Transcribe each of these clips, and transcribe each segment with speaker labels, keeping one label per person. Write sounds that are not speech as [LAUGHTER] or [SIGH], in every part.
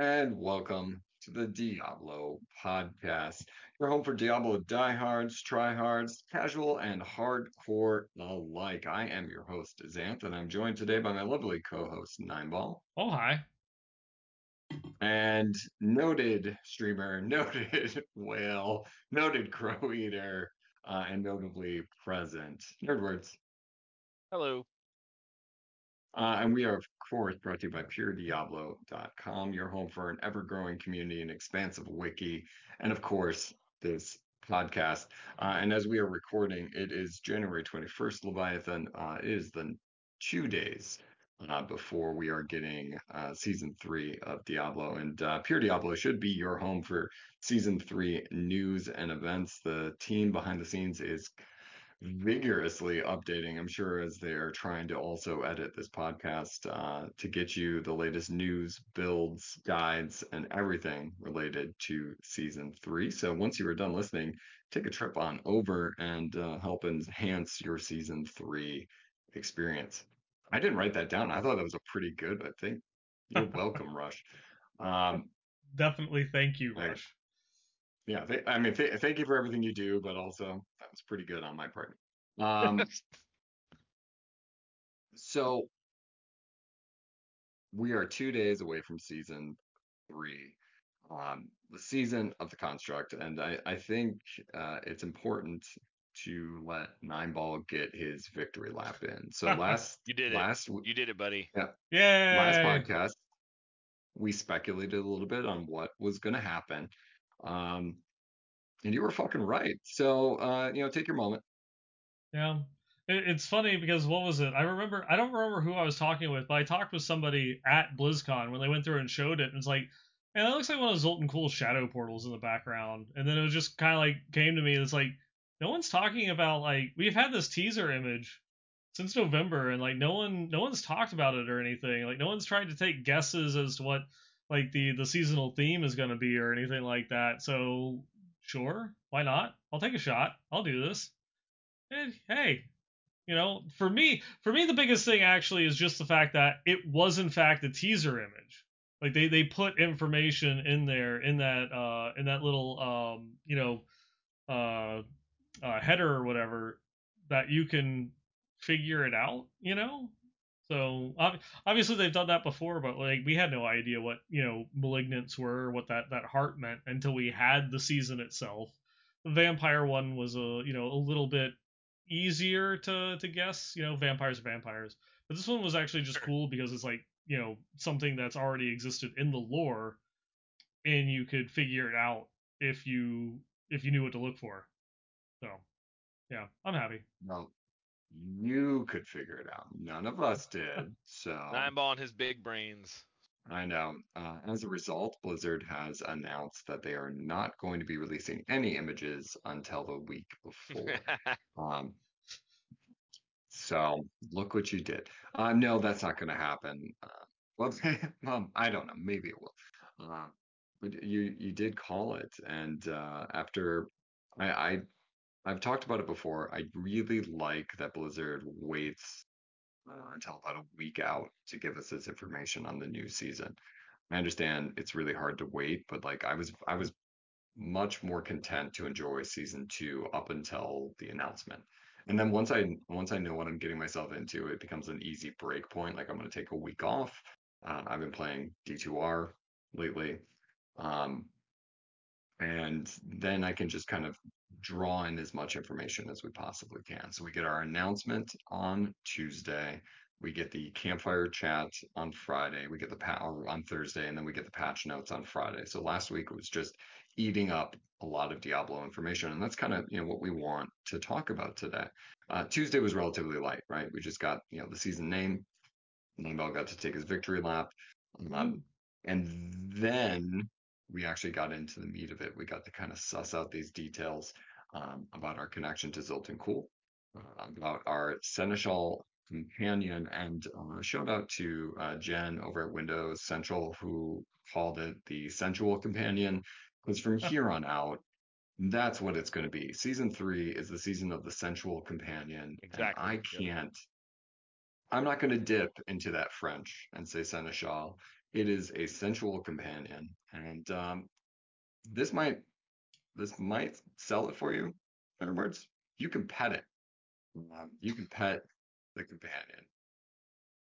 Speaker 1: and welcome to the Diablo podcast, your home for Diablo diehards, tryhards, casual, and hardcore alike. I am your host, Xanth, and I'm joined today by my lovely co-host, Nineball.
Speaker 2: Oh, hi.
Speaker 1: And noted streamer, [LAUGHS] noted whale, noted crow eater, uh, and notably present, Nerdwords.
Speaker 3: Hello.
Speaker 1: Uh, and we are, of course, brought to you by PureDiablo.com, your home for an ever growing community and expansive wiki. And of course, this podcast. Uh, and as we are recording, it is January 21st, Leviathan. Uh, is the two days uh, before we are getting uh, season three of Diablo. And uh, Pure Diablo should be your home for season three news and events. The team behind the scenes is vigorously updating, I'm sure, as they're trying to also edit this podcast uh, to get you the latest news, builds, guides, and everything related to season three. So once you are done listening, take a trip on over and uh, help enhance your season three experience. I didn't write that down. I thought that was a pretty good, I think. You're [LAUGHS] welcome, Rush. Um,
Speaker 2: Definitely thank you, Rush
Speaker 1: yeah, th- I mean, th- thank you for everything you do, but also that was pretty good on my part. Um, [LAUGHS] so we are two days away from season three, um, the season of the construct, and I, I think uh, it's important to let Nine Ball get his victory lap in. So [LAUGHS] last
Speaker 3: you did
Speaker 1: last
Speaker 3: it. you did it, buddy.
Speaker 1: Yeah.
Speaker 2: Yeah.
Speaker 1: Last podcast, we speculated a little bit on what was going to happen. Um, and you were fucking right. So, uh, you know, take your moment.
Speaker 2: Yeah. It, it's funny because what was it? I remember, I don't remember who I was talking with, but I talked with somebody at BlizzCon when they went through and showed it. And it's like, and it looks like one of Zoltun Kulle shadow portals in the background. And then it was just kind of like came to me. It's like, no one's talking about like, we've had this teaser image since November and like no one, no one's talked about it or anything. Like no one's tried to take guesses as to what like the the seasonal theme is going to be or anything like that. So sure, why not? I'll take a shot. I'll do this. And hey, you know, for me, for me, the biggest thing actually is just the fact that it was in fact a teaser image. Like they they put information in there in that uh in that little um you know uh, uh header or whatever that you can figure it out. You know, so obviously they've done that before, but like we had no idea what you know malignants were, or what that that heart meant until we had the season itself. The vampire one was a you know a little bit easier to to guess. You know, vampires are vampires, but this one was actually just cool because it's like you know something that's already existed in the lore, and you could figure it out if you if you knew what to look for. So yeah, I'm happy.
Speaker 1: No, you could figure it out. None of us did. So
Speaker 3: ball and his big brains.
Speaker 1: I know. Uh, as a result, Blizzard has announced that they are not going to be releasing any images until the week before. [LAUGHS] um, so look what you did. Uh, no, that's not going to happen. Uh, well, [LAUGHS] well, I don't know. Maybe it will. Uh, but you you did call it, and uh, after I, I I've talked about it before. I really like that Blizzard waits uh, until about a week out to give us this information on the new season. I understand it's really hard to wait, but like I was, I was much more content to enjoy season two up until the announcement. And then once I once I know what I'm getting myself into, it becomes an easy break point. Like I'm going to take a week off. Uh, I've been playing D2R lately, um, and then I can just kind of draw in as much information as we possibly can. So we get our announcement on Tuesday. We get the campfire chat on Friday. We get the pat on Thursday, and then we get the patch notes on Friday. So last week was just eating up a lot of Diablo information, and that's kind of you know what we want to talk about today. Uh, Tuesday was relatively light, right? We just got you know the season name. Nineball got to take his victory lap, um, and then we actually got into the meat of it. We got to kind of suss out these details um, about our connection to Zoltun Kulle, uh, about our Seneschal companion, and uh, shout out to uh, Jen over at Windows Central who called it the sensual companion. Because from here on out, that's what it's going to be. Season three is the season of the sensual companion.
Speaker 3: Exactly.
Speaker 1: And I can't, I'm not going to dip into that French and say seneschal. It is a sensual companion, and um, this might this might sell it for you. In other words, you can pet it. Um, you can pet the companion.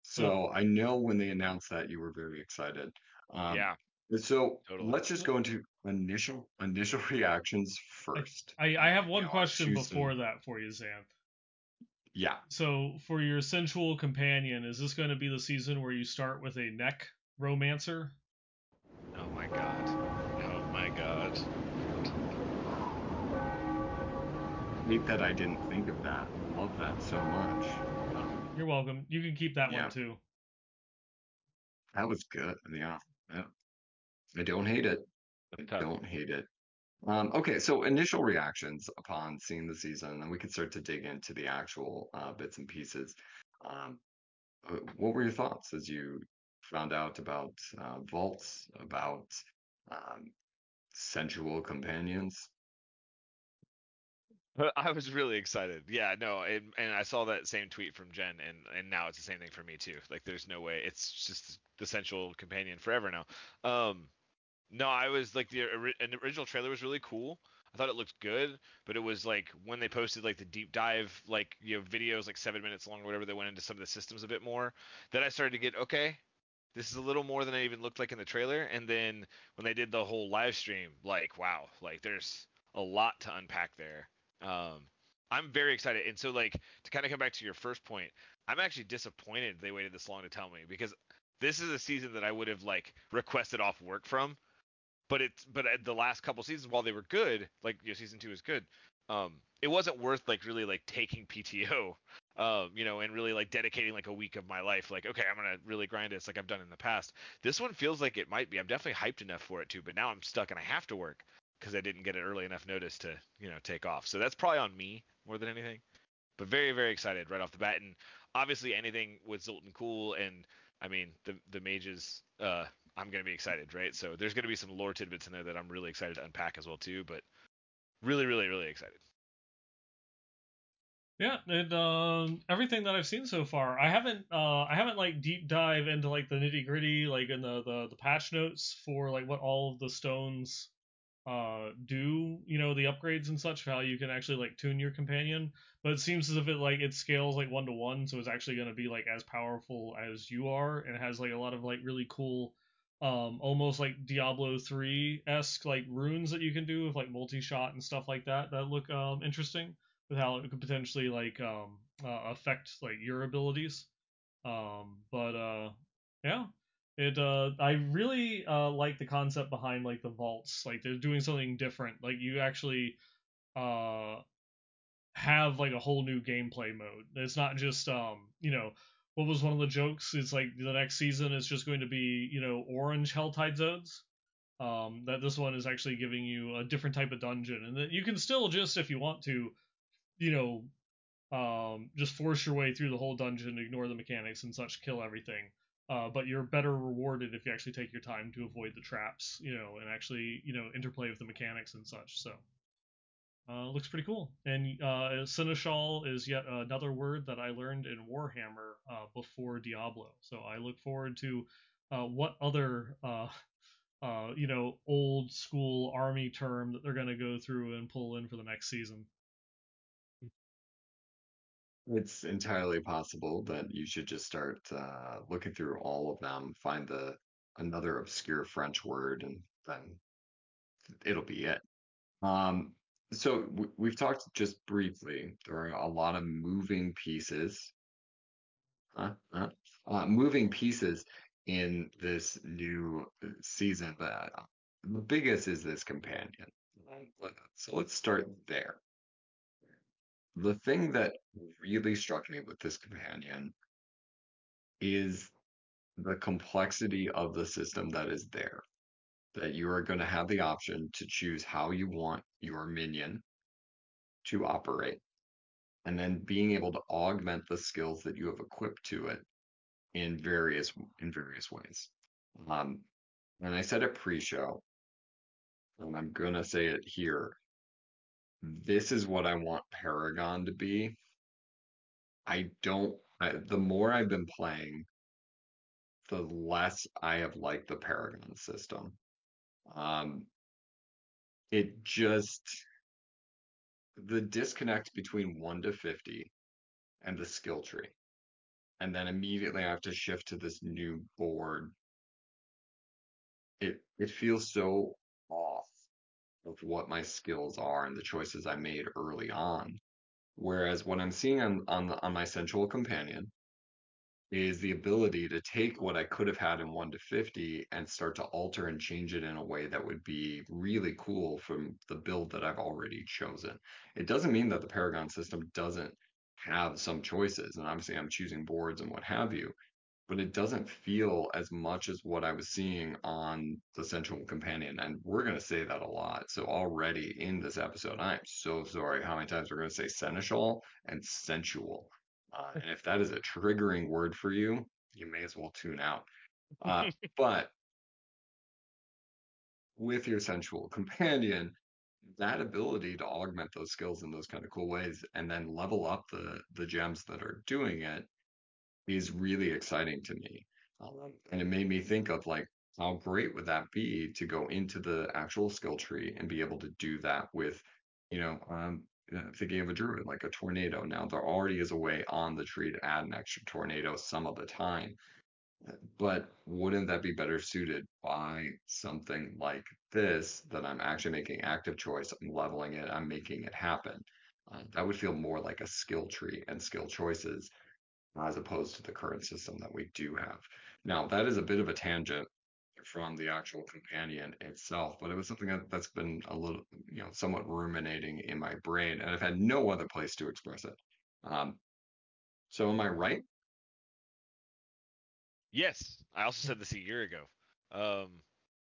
Speaker 1: So I know when they announced that you were very excited. Um,
Speaker 3: Yeah,
Speaker 1: so
Speaker 3: totally.
Speaker 1: let's just go into initial initial [LAUGHS] reactions first.
Speaker 2: I, I have
Speaker 1: You
Speaker 2: one
Speaker 1: know,
Speaker 2: question
Speaker 1: choose some-
Speaker 2: before that for you, Xanth.
Speaker 1: Yeah,
Speaker 2: So, for your sensual companion, is this going to be the season where you start with a neck romancer?
Speaker 3: Oh my god. Oh my god.
Speaker 1: hate that I didn't think of that. Love that so much.
Speaker 2: You're welcome. You can keep that
Speaker 1: Yeah.
Speaker 2: one too.
Speaker 1: that was good. Yeah, yeah. I don't hate it. I don't hate it. Um, okay, so initial reactions upon seeing the season, and we can start to dig into the actual uh, bits and pieces. Um, uh, what were your thoughts as you found out about uh, vaults, about um, sensual companions?
Speaker 3: I was really excited. Yeah, no, and, and I saw that same tweet from Jen, and and now it's the same thing for me too. Like, there's no way. It's just the sensual companion forever now. Um, no, I was like the ori- the original trailer was really cool. I thought it looked good, but it was like when they posted like the deep dive, like you know, videos like seven minutes long or whatever, that went into some of the systems a bit more. Then I started to get okay. This is a little more than it even looked like in the trailer. And then when they did the whole live stream, like wow, like there's a lot to unpack there. Um, I'm very excited. And so like to kind of come back to your first point, I'm actually disappointed they waited this long to tell me because this is a season that I would have like requested off work from but it's but at the last couple seasons while they were good like you know, season two is good um it wasn't worth like really like taking pto [LAUGHS] um you know and really like dedicating like a week of my life like okay i'm gonna really grind this like i've done in the past this one feels like it might be i'm definitely hyped enough for it too but now i'm stuck and i have to work because i didn't get it early enough notice to you know take off so that's probably on me more than anything but very very excited right off the bat and obviously anything with Zoltun Kulle and i mean the the mages uh I'm gonna be excited, right? So there's gonna be some lore tidbits in there that I'm really excited to unpack as well too. But really, really, really excited.
Speaker 2: Yeah, it um everything that I've seen so far. I haven't uh I haven't like deep dive into like the nitty gritty like in the, the the patch notes for like what all of the stones uh do you know the upgrades and such how you can actually like tune your companion but it seems as if it like it scales like one to one so it's actually going to be like as powerful as you are and has like a lot of like really cool um almost like diablo 3-esque like runes that you can do with like multi-shot and stuff like that that look um interesting with how it could potentially like um uh, affect like your abilities um but uh yeah it uh I really uh like the concept behind like the vaults. Like they're doing something different. Like you actually uh have like a whole new gameplay mode. It's not just um, you know, what was one of the jokes? It's like the next season is just going to be, you know, orange Helltide zones. Um that this one is actually giving you a different type of dungeon and that you can still just if you want to, you know, um, just force your way through the whole dungeon, ignore the mechanics and such, kill everything. Uh, but you're better rewarded if you actually take your time to avoid the traps, you know, and actually, you know, interplay with the mechanics and such. So, uh, looks pretty cool. And uh, Seneschal is yet another word that I learned in Warhammer uh, before Diablo. So I look forward to uh, what other, uh, uh, you know, old school army term that they're going to go through and pull in for the next season.
Speaker 1: It's entirely possible that you should just start looking through all of them, find the another obscure French word, and then it'll be it. Um, so we've talked just briefly. There are a lot of moving pieces? Uh, moving pieces in this new uh, season, but uh, the biggest is this companion. So let's start there. The thing that really struck me with this companion is the complexity of the system that is there. That you are going to have the option to choose how you want your minion to operate, and then being able to augment the skills that you have equipped to it in various in various ways. Um, and I said it pre-show, and I'm gonna say it here. This is what I want Paragon to be. I don't I, the more I've been playing, the less I have liked the Paragon system. Um, it just the disconnect between 1 to 50 and the skill tree. And then immediately I have to shift to this new board. It it feels so off of what my skills are and the choices I made early on. Whereas what I'm seeing on on, the, on my sensual companion is the ability to take what I could have had in 1 to 50 and start to alter and change it in a way that would be really cool from the build that I've already chosen. It doesn't mean that the Paragon system doesn't have some choices, and obviously I'm choosing boards and what have you, but it doesn't feel as much as what I was seeing on the Sensual Companion. And we're going to say that a lot. So already in this episode, I'm so sorry how many times we're going to say seneschal and sensual. Uh, and if that is a triggering word for you, you may as well tune out. Uh, [LAUGHS] but with your sensual companion, that ability to augment those skills in those kind of cool ways and then level up the the gems that are doing it is really exciting to me. Um, and it made me think of like how great would that be to go into the actual skill tree and be able to do that with, you know, um, thinking of a druid like a tornado. Now there already is a way on the tree to add an extra tornado some of the time, but wouldn't that be better suited by something like this that I'm actually making active choice, I'm leveling it, I'm making it happen. Uh, that would feel more like a skill tree and skill choices as opposed to the current system that we do have. Now, that is a bit of a tangent from the actual companion itself, but it was something that, that's been a little, you know, somewhat ruminating in my brain, and I've had no other place to express it. Um, so, am I right?
Speaker 3: Yes, I also said this a year ago. Um,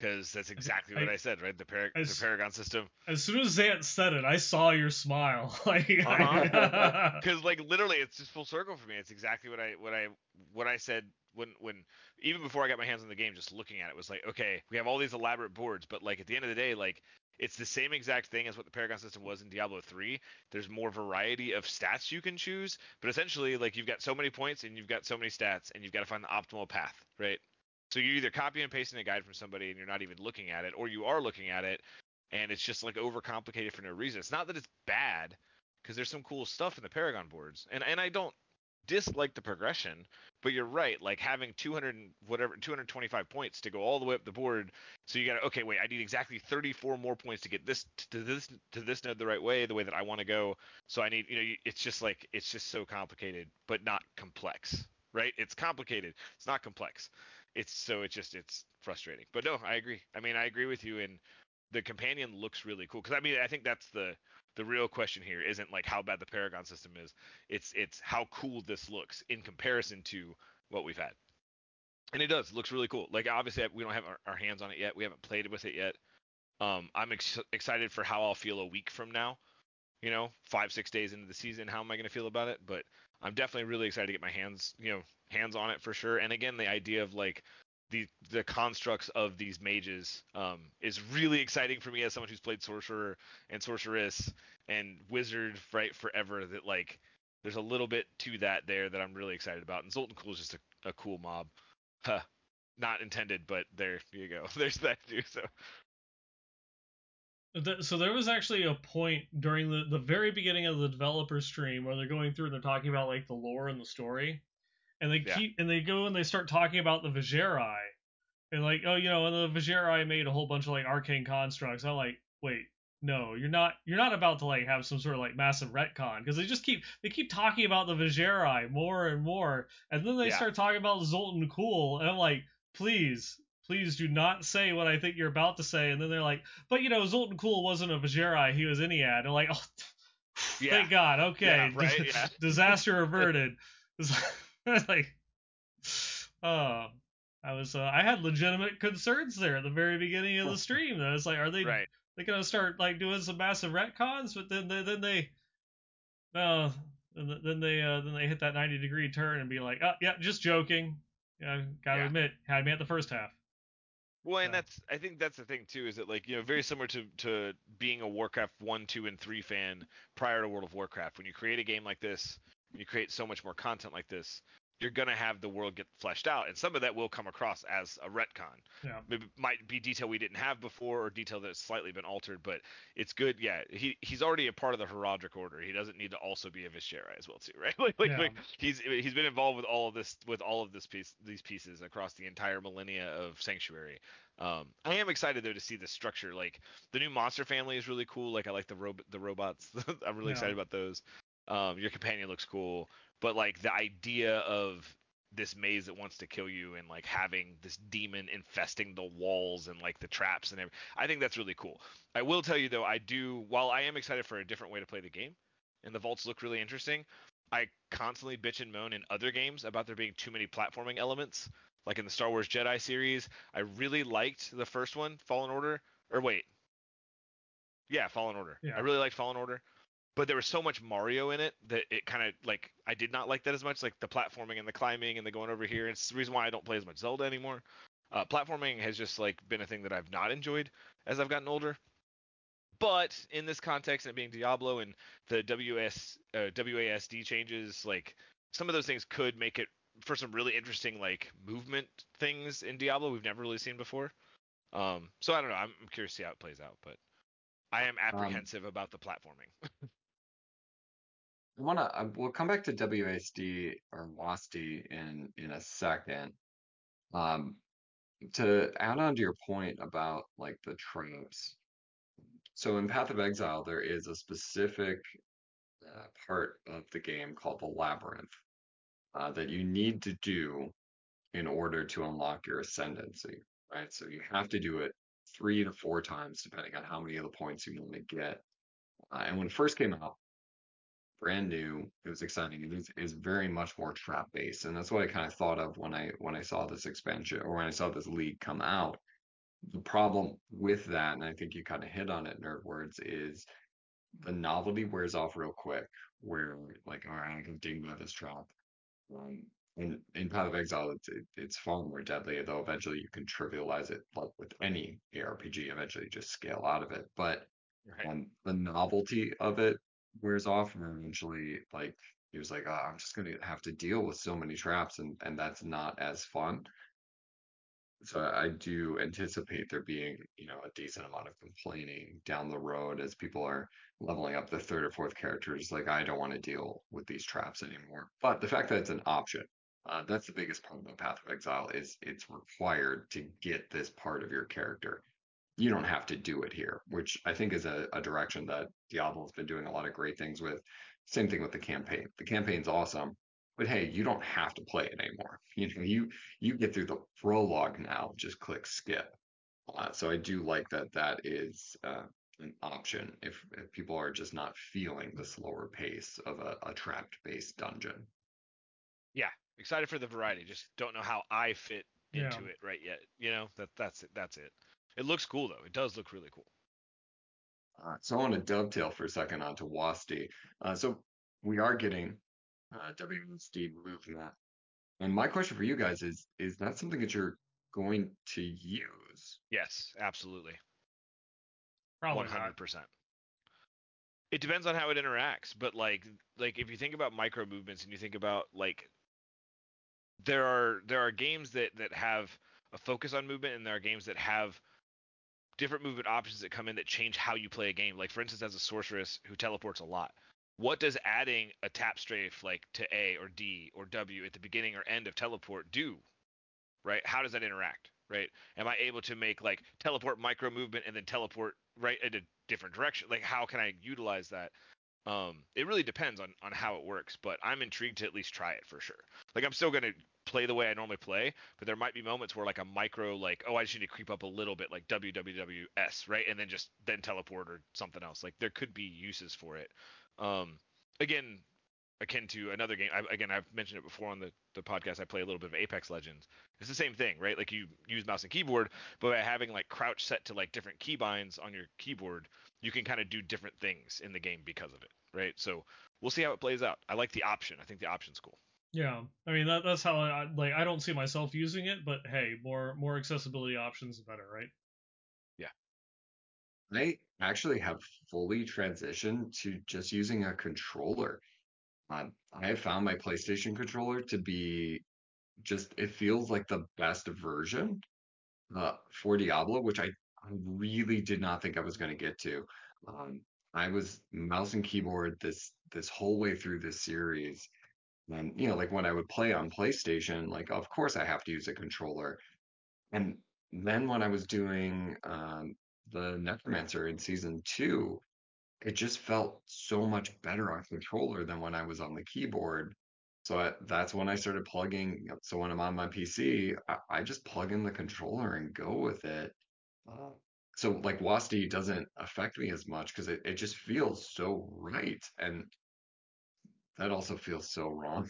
Speaker 3: because that's exactly what I, I said, right? The, Par- as, the Paragon system.
Speaker 2: As soon as Xanth said it, I saw your smile. [LAUGHS] like, because
Speaker 3: uh-huh. [LAUGHS] like literally, it's just full circle for me. It's exactly what I what I what I said when when even before I got my hands on the game, just looking at it was like, okay, we have all these elaborate boards, but like at the end of the day, like it's the same exact thing as what the Paragon system was in Diablo 3. There's more variety of stats you can choose, but essentially, like you've got so many points and you've got so many stats, and you've got to find the optimal path, right? So you're either copying and pasting a guide from somebody and you're not even looking at it, or you are looking at it and it's just like overcomplicated for no reason. It's not that it's bad, because there's some cool stuff in the Paragon boards, and and I don't dislike the progression, but you're right. Like having 200 whatever 225 points to go all the way up the board, so you got to okay, wait, I need exactly 34 more points to get this to this to this node the right way, the way that I want to go. So I need you know it's just like it's just so complicated, but not complex, right? It's complicated. It's not complex it's so it's just it's frustrating. But no, I agree. I mean, I agree with you. And the companion looks really cool because I mean, I think that's the the real question here isn't like how bad the Paragon system is. It's it's how cool this looks in comparison to what we've had. And it does. It looks really cool. Like obviously we don't have our, our hands on it yet. We haven't played with it yet. Um, I'm ex- excited for how I'll feel a week from now. You know, five six days into the season, how am I going to feel about it? But I'm definitely really excited to get my hands, you know, hands on it for sure. And again, the idea of like the the constructs of these mages um, is really exciting for me as someone who's played sorcerer and sorceress and wizard right forever. That like there's a little bit to that there that I'm really excited about. And Zoltun Kulle is just a, a cool mob. Huh. Not intended, but there you go. [LAUGHS] There's that too. So
Speaker 2: so there was actually a point during the, the very beginning of the developer stream where they're going through and they're talking about like the lore and the story and they yeah. keep and they go and they start talking about the Vizjerei, and like, oh, you know, and the Vizjerei made a whole bunch of like arcane constructs. I'm like, wait, no, you're not. You're not about to like have some sort of like massive retcon because they just keep they keep talking about the Vizjerei more and more, and then they yeah. start talking about Zoltun Kulle, and I'm like, please. Please do not say what I think you're about to say. And then they're like, but you know, Zoltun Kulle wasn't a Vizjerei, he was Ennead. And like, [LAUGHS] oh, yeah. thank God. Okay. Yeah, right? [LAUGHS] Disaster averted. [LAUGHS] [LAUGHS] like, oh, I was, uh, I had legitimate concerns there at the very beginning of the stream. I was like, are they, right. they gonna start like doing some massive retcons? But then, they, then they, no, then they, uh, then they hit that 90 degree turn and be like, oh, yeah, just joking. Yeah, gotta yeah. admit, had me at the first half.
Speaker 3: Well, and that's I think that's the thing too is that like you know very similar to to being a Warcraft one, two, and three fan prior to World of Warcraft. When you create a game like this, you create so much more content like this, you're gonna have the world get fleshed out, and some of that will come across as a retcon.
Speaker 2: Yeah.
Speaker 3: Maybe might be detail we didn't have before, or detail that's slightly been altered, but it's good. Yeah, he he's already a part of the Horadric Order. He doesn't need to also be a Vizjerei as well, too, [LAUGHS] right? Like, like,
Speaker 2: Yeah.
Speaker 3: like he's he's been involved with all of this with all of this piece these pieces across the entire millennia of Sanctuary. Um, I am excited though to see the structure. Like the new monster family is really cool. Like I like the rob- the robots. [LAUGHS] I'm really
Speaker 2: Yeah.
Speaker 3: excited about those. Um, your companion looks cool, but like the idea of this maze that wants to kill you and like having this demon infesting the walls and like the traps and everything. I think that's really cool. I will tell you though, I do while I am excited for a different way to play the game and the vaults look really interesting, I constantly bitch and moan in other games about there being too many platforming elements. Like in the Star Wars Jedi series, I really liked the first one, Fallen Order. Or wait. Yeah, Fallen Order.
Speaker 2: Yeah.
Speaker 3: I really liked Fallen Order but there was so much Mario in it that it kind of like I did not like that as much, like the platforming and the climbing and the going over here. It's the reason why I don't play as much Zelda anymore. Uh, platforming has just like been a thing that I've not enjoyed as I've gotten older. But in this context, and it being Diablo and the WS uh, WASD changes, like some of those things could make it for some really interesting like movement things in Diablo we've never really seen before. Um, so I don't know. I'm, I'm curious to see how it plays out, but I am apprehensive about the platforming. [LAUGHS]
Speaker 1: I want to. We'll come back to WASD or WASD in in a second. Um, to add on to your point about like the traps. So in Path of Exile, there is a specific uh, part of the game called the Labyrinth uh, that you need to do in order to unlock your ascendancy, right? So you have to do it three to four times, depending on how many of the points you want to get. Uh, and when it first came out, brand new, it was exciting. It is, is very much more trap based, and that's what I kind of thought of when I when I saw this expansion or when I saw this league come out. The problem with that, and I think you kind of hit on it, nerd words, is the novelty wears off real quick. Where like, all right, I can dig by this trap. Um, in, in Path of Exile, it's it, it's far more deadly. Though eventually you can trivialize it, like with any ARPG. Eventually, just scale out of it. But
Speaker 3: Right.
Speaker 1: um, the novelty of it wears off, and eventually, like he was like, oh, "I'm just gonna have to deal with so many traps," and and that's not as fun. So I do anticipate there being, you know, a decent amount of complaining down the road as people are leveling up the third or fourth characters. Like, I don't want to deal with these traps anymore. But the fact that it's an option, uh, that's the biggest part of the Path of Exile is it's required to get this part of your character. You don't have to do it here, which I think is a, a direction that Diablo's been doing a lot of great things with. Same thing with the campaign. The campaign's awesome, but hey, you don't have to play it anymore. [LAUGHS] You know, you you get through the prologue now, just click skip. Uh, so I do like that that is uh, an option if, if people are just not feeling the slower pace of a, a trapped based dungeon.
Speaker 3: yeah, excited for the variety. Just don't know how I fit
Speaker 2: Yeah.
Speaker 3: into it right yet. You know, that that's it. That's it. It looks cool though. It does look really cool.
Speaker 1: Uh, so I want to dovetail for a second onto WASD. Uh, so we are getting uh, WSD that. And my question for you guys is, is that something that you're going to use?
Speaker 3: Yes, absolutely.
Speaker 2: Probably not.
Speaker 3: hundred percent. It depends on how it interacts, but like like if you think about micro movements and you think about like there are there are games that that have a focus on movement and there are games that have different movement options that come in that change how you play a game. Like for instance, as a sorceress who teleports a lot, what does adding a tap strafe like to A or D or W at the beginning or end of teleport do? Right? How does that interact? Right? Am I able to make like teleport micro movement and then teleport right in a different direction? Like how can I utilize that? Um, it really depends on on how it works, but I'm intrigued to at least try it for sure. Like I'm still gonna play the way I normally play, but there might be moments where like a micro like oh I just need to creep up a little bit like WWWS right, and then just then teleport or something else. Like there could be uses for it. Um, again, akin to another game. I, again, I've mentioned it before on the the podcast. I play a little bit of Apex Legends. It's the same thing, right? Like you use mouse and keyboard, but by having like crouch set to like different keybinds on your keyboard, you can kind of do different things in the game because of it, right? So we'll see how it plays out. I like the option. I think the option's cool.
Speaker 2: Yeah, I mean that that's how I like. I don't see myself using it, but hey, more more accessibility options, the better, right? Yeah.
Speaker 1: I actually have fully transitioned to just using a controller. Um, I have found my PlayStation controller to be just it feels like the best version uh, for Diablo, which I, I really did not think I was going to get to. Um, I was mouse and keyboard this this whole way through this series, and you know, like when I would play on PlayStation, like of course I have to use a controller. And then when I was doing um, the Necromancer in season two, it just felt so much better on controller than when I was on the keyboard. So I, that's when I started plugging. So when I'm on my PC, I, I just plug in the controller and go with it. Uh, so like WASD doesn't affect me as much because it, it just feels so right. And that also feels so wrong.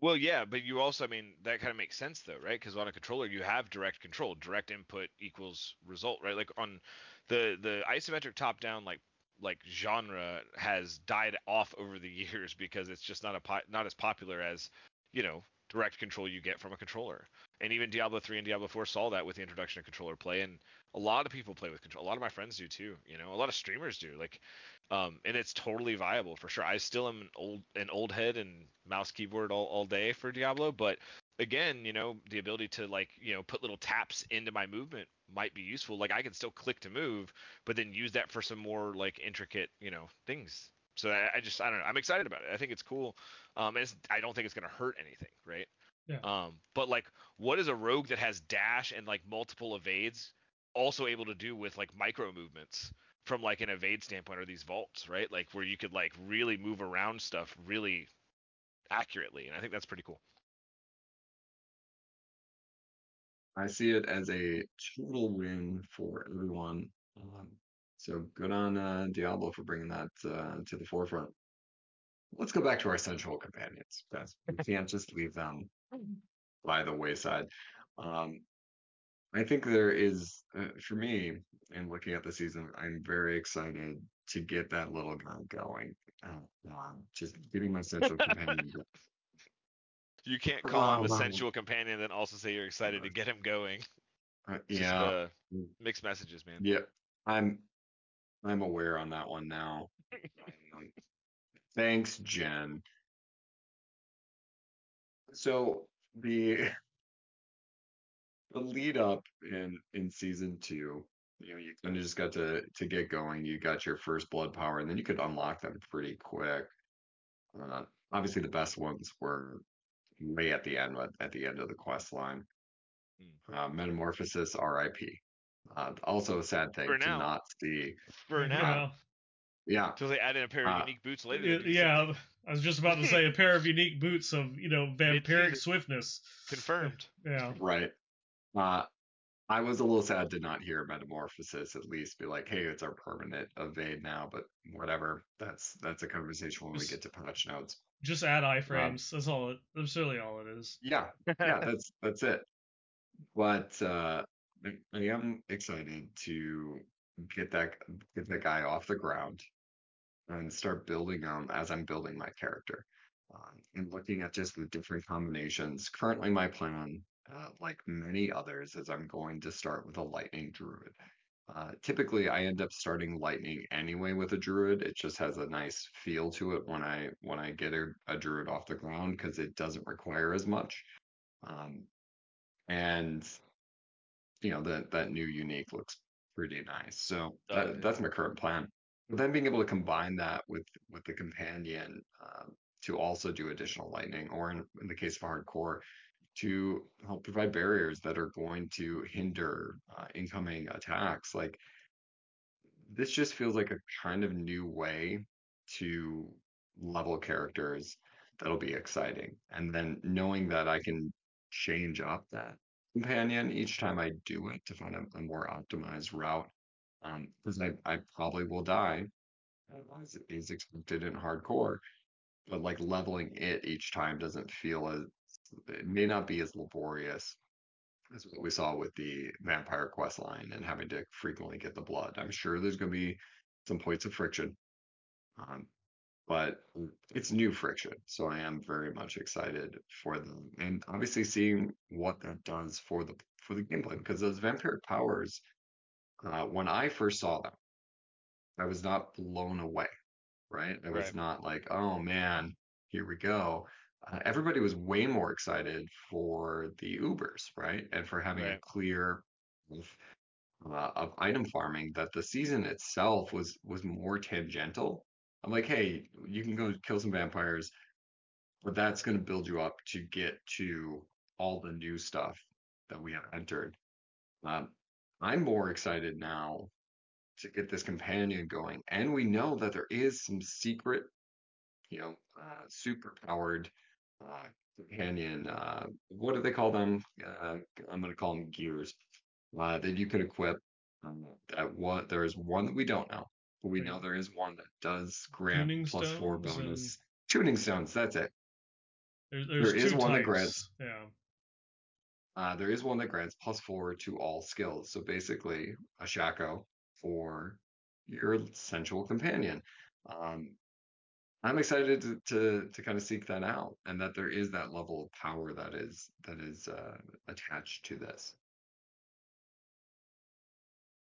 Speaker 3: Well, yeah, but you also, I mean, that kind of makes sense though, right? Because on a controller, you have direct control. Direct input equals result, right? Like on the the isometric top-down like like genre has died off over the [LAUGHS] years because it's just not a po- not as popular as you know direct control you get from a controller. And even Diablo 3 and Diablo 4 saw that with the introduction of controller play, and a lot of people play with control. A lot of my friends do too. You know, a lot of streamers do. Like, um, and it's totally viable for sure. I still am an old an old head and mouse keyboard all, all day for Diablo, but again, you know, the ability to like, you know, put little taps into my movement might be useful. Like I can still click to move, but then use that for some more like intricate, you know, things. So I, I just I don't know. I'm excited about it. I think it's cool. Um, and I don't think it's gonna hurt anything, right?
Speaker 2: Yeah.
Speaker 3: Um, but like, what is a rogue that has dash and like multiple evades also able to do with like micro movements from like an evade standpoint or these vaults, right? Like where you could like really move around stuff really accurately, and I think that's pretty cool.
Speaker 1: I see it as a total win for everyone. Um, so good on uh, Diablo for bringing that uh, to the forefront. Let's go back to our sensual companions. Beth. We [LAUGHS] can't just leave them by the wayside. Um, I think there is, uh, for me, in looking at the season, I'm very excited to get that little guy going. Uh, just getting my sensual [LAUGHS] companion.
Speaker 3: You can't call him
Speaker 1: Oh,
Speaker 3: a sensual companion and then also say you're excited to get him going.
Speaker 1: Uh, yeah,
Speaker 3: just uh, mixed messages, man.
Speaker 1: yeah, I'm I'm aware on that one now. [LAUGHS] Thanks, Jen. So the the lead up in in season two, you know, you kind of just got to to get going. You got your first blood power, and then you could unlock them pretty quick. Uh, obviously, the best ones were way at the end, at, at the end of the quest line.
Speaker 3: Hmm.
Speaker 1: Uh, Metamorphosis, R.I.P. Uh, also a sad thing
Speaker 3: For
Speaker 1: to
Speaker 3: now.
Speaker 1: not see.
Speaker 3: For now,
Speaker 2: know,
Speaker 1: Yeah,
Speaker 3: until they add in a pair of
Speaker 1: Uh,
Speaker 3: unique boots later.
Speaker 2: y-
Speaker 3: that'd be the same
Speaker 2: yeah,
Speaker 3: thing.
Speaker 2: I was just about to say a [LAUGHS] pair of unique boots of you know vampiric swiftness.
Speaker 3: confirmed.
Speaker 2: Yeah,
Speaker 1: right. Uh, I was a little sad to not hear Metamorphosis at least be like, hey, it's our permanent evade now, but whatever. That's that's a conversation when we get to patch notes.
Speaker 2: just add iframes. that's all. It, that's really all it is.
Speaker 1: Yeah, yeah, [LAUGHS] that's that's it. But uh, I, I am excited to get that get that guy off the ground and start building on as I'm building my character um, and looking at just the different combinations. Currently, my plan, uh, like many others, is I'm going to start with a lightning druid. Uh, typically, I end up starting lightning anyway with a druid. It just has a nice feel to it when I when I get a, a druid off the ground because it doesn't require as much. Um, and you know that that new unique looks pretty nice. So
Speaker 3: Does,
Speaker 1: that,
Speaker 3: yeah.
Speaker 1: that's my current plan. But then being able to combine that with with the companion um, to also do additional lightning, or in, in the case of hardcore, to help provide barriers that are going to hinder uh, incoming attacks. Like this just feels like a kind of new way to level characters that'll be exciting. And then knowing that I can change up that companion each time I do it to find a, a more optimized route. Um, because I, I probably will die as is expected in hardcore, but like leveling it each time doesn't feel as it may not be as laborious as what we saw with the vampire quest line and having to frequently get the blood. I'm sure there's going to be some points of friction, um, but it's new friction. So I am very much excited for them, and obviously seeing what that does for the for the gameplay because those vampiric powers, uh, when I first saw them, I was not blown away. Right? I was
Speaker 3: Right.
Speaker 1: not like, oh man, here we go. Uh, everybody was way more excited for the Ubers, right? And for having a clear uh, of item farming that the season itself was was more tangential. I'm like, hey, you can go kill some vampires, but that's going to build you up to get to all the new stuff that we have entered. Um, I'm more excited now to get this companion going, and we know that there is some secret, you know, uh, super powered uh, companion. Uh, what do they call them? Uh, I'm going to call them gears uh, that you could equip. Um, that what there is one that we don't know, but we know there is one that does grant
Speaker 2: Tuning
Speaker 1: plus four
Speaker 2: stones and
Speaker 1: bonus. Tuning stones, that's it.
Speaker 2: There, there's
Speaker 1: There is one that grants
Speaker 2: Yeah.
Speaker 1: uh, there is one that grants plus four to all skills. So basically, a Shako for your sensual companion. Um, I'm excited to, to to kind of seek that out, and that there is that level of power that is that is uh, attached to this.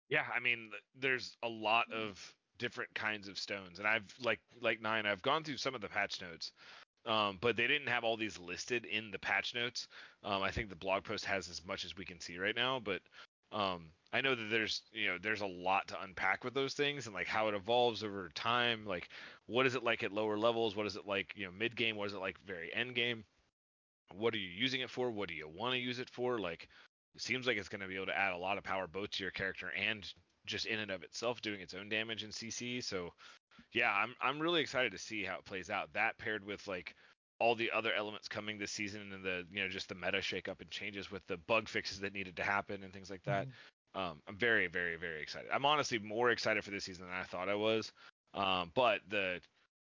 Speaker 3: Yeah, I mean, there's a lot of different kinds of stones, and I've like like nine. I've gone through some of the patch notes, um, but they didn't have all these listed in the patch notes. Um, I think the blog post has as much as we can see right now, but um, I know that there's you know there's a lot to unpack with those things and like how it evolves over time. Like, what is it like at lower levels? What is it like you know mid game? What is it like very end game? What are you using it for? What do you want to use it for? Like, it seems like it's going to be able to add a lot of power both to your character and just in and of itself doing its own damage in CC. So yeah, I'm I'm really excited to see how it plays out. That paired with like all the other elements coming this season and the you know just the meta shakeup and changes with the bug fixes that needed to happen and things like that.
Speaker 2: Mhm.
Speaker 3: Um, I'm very very very excited. I'm honestly more excited for this season than I thought I was. Um, but the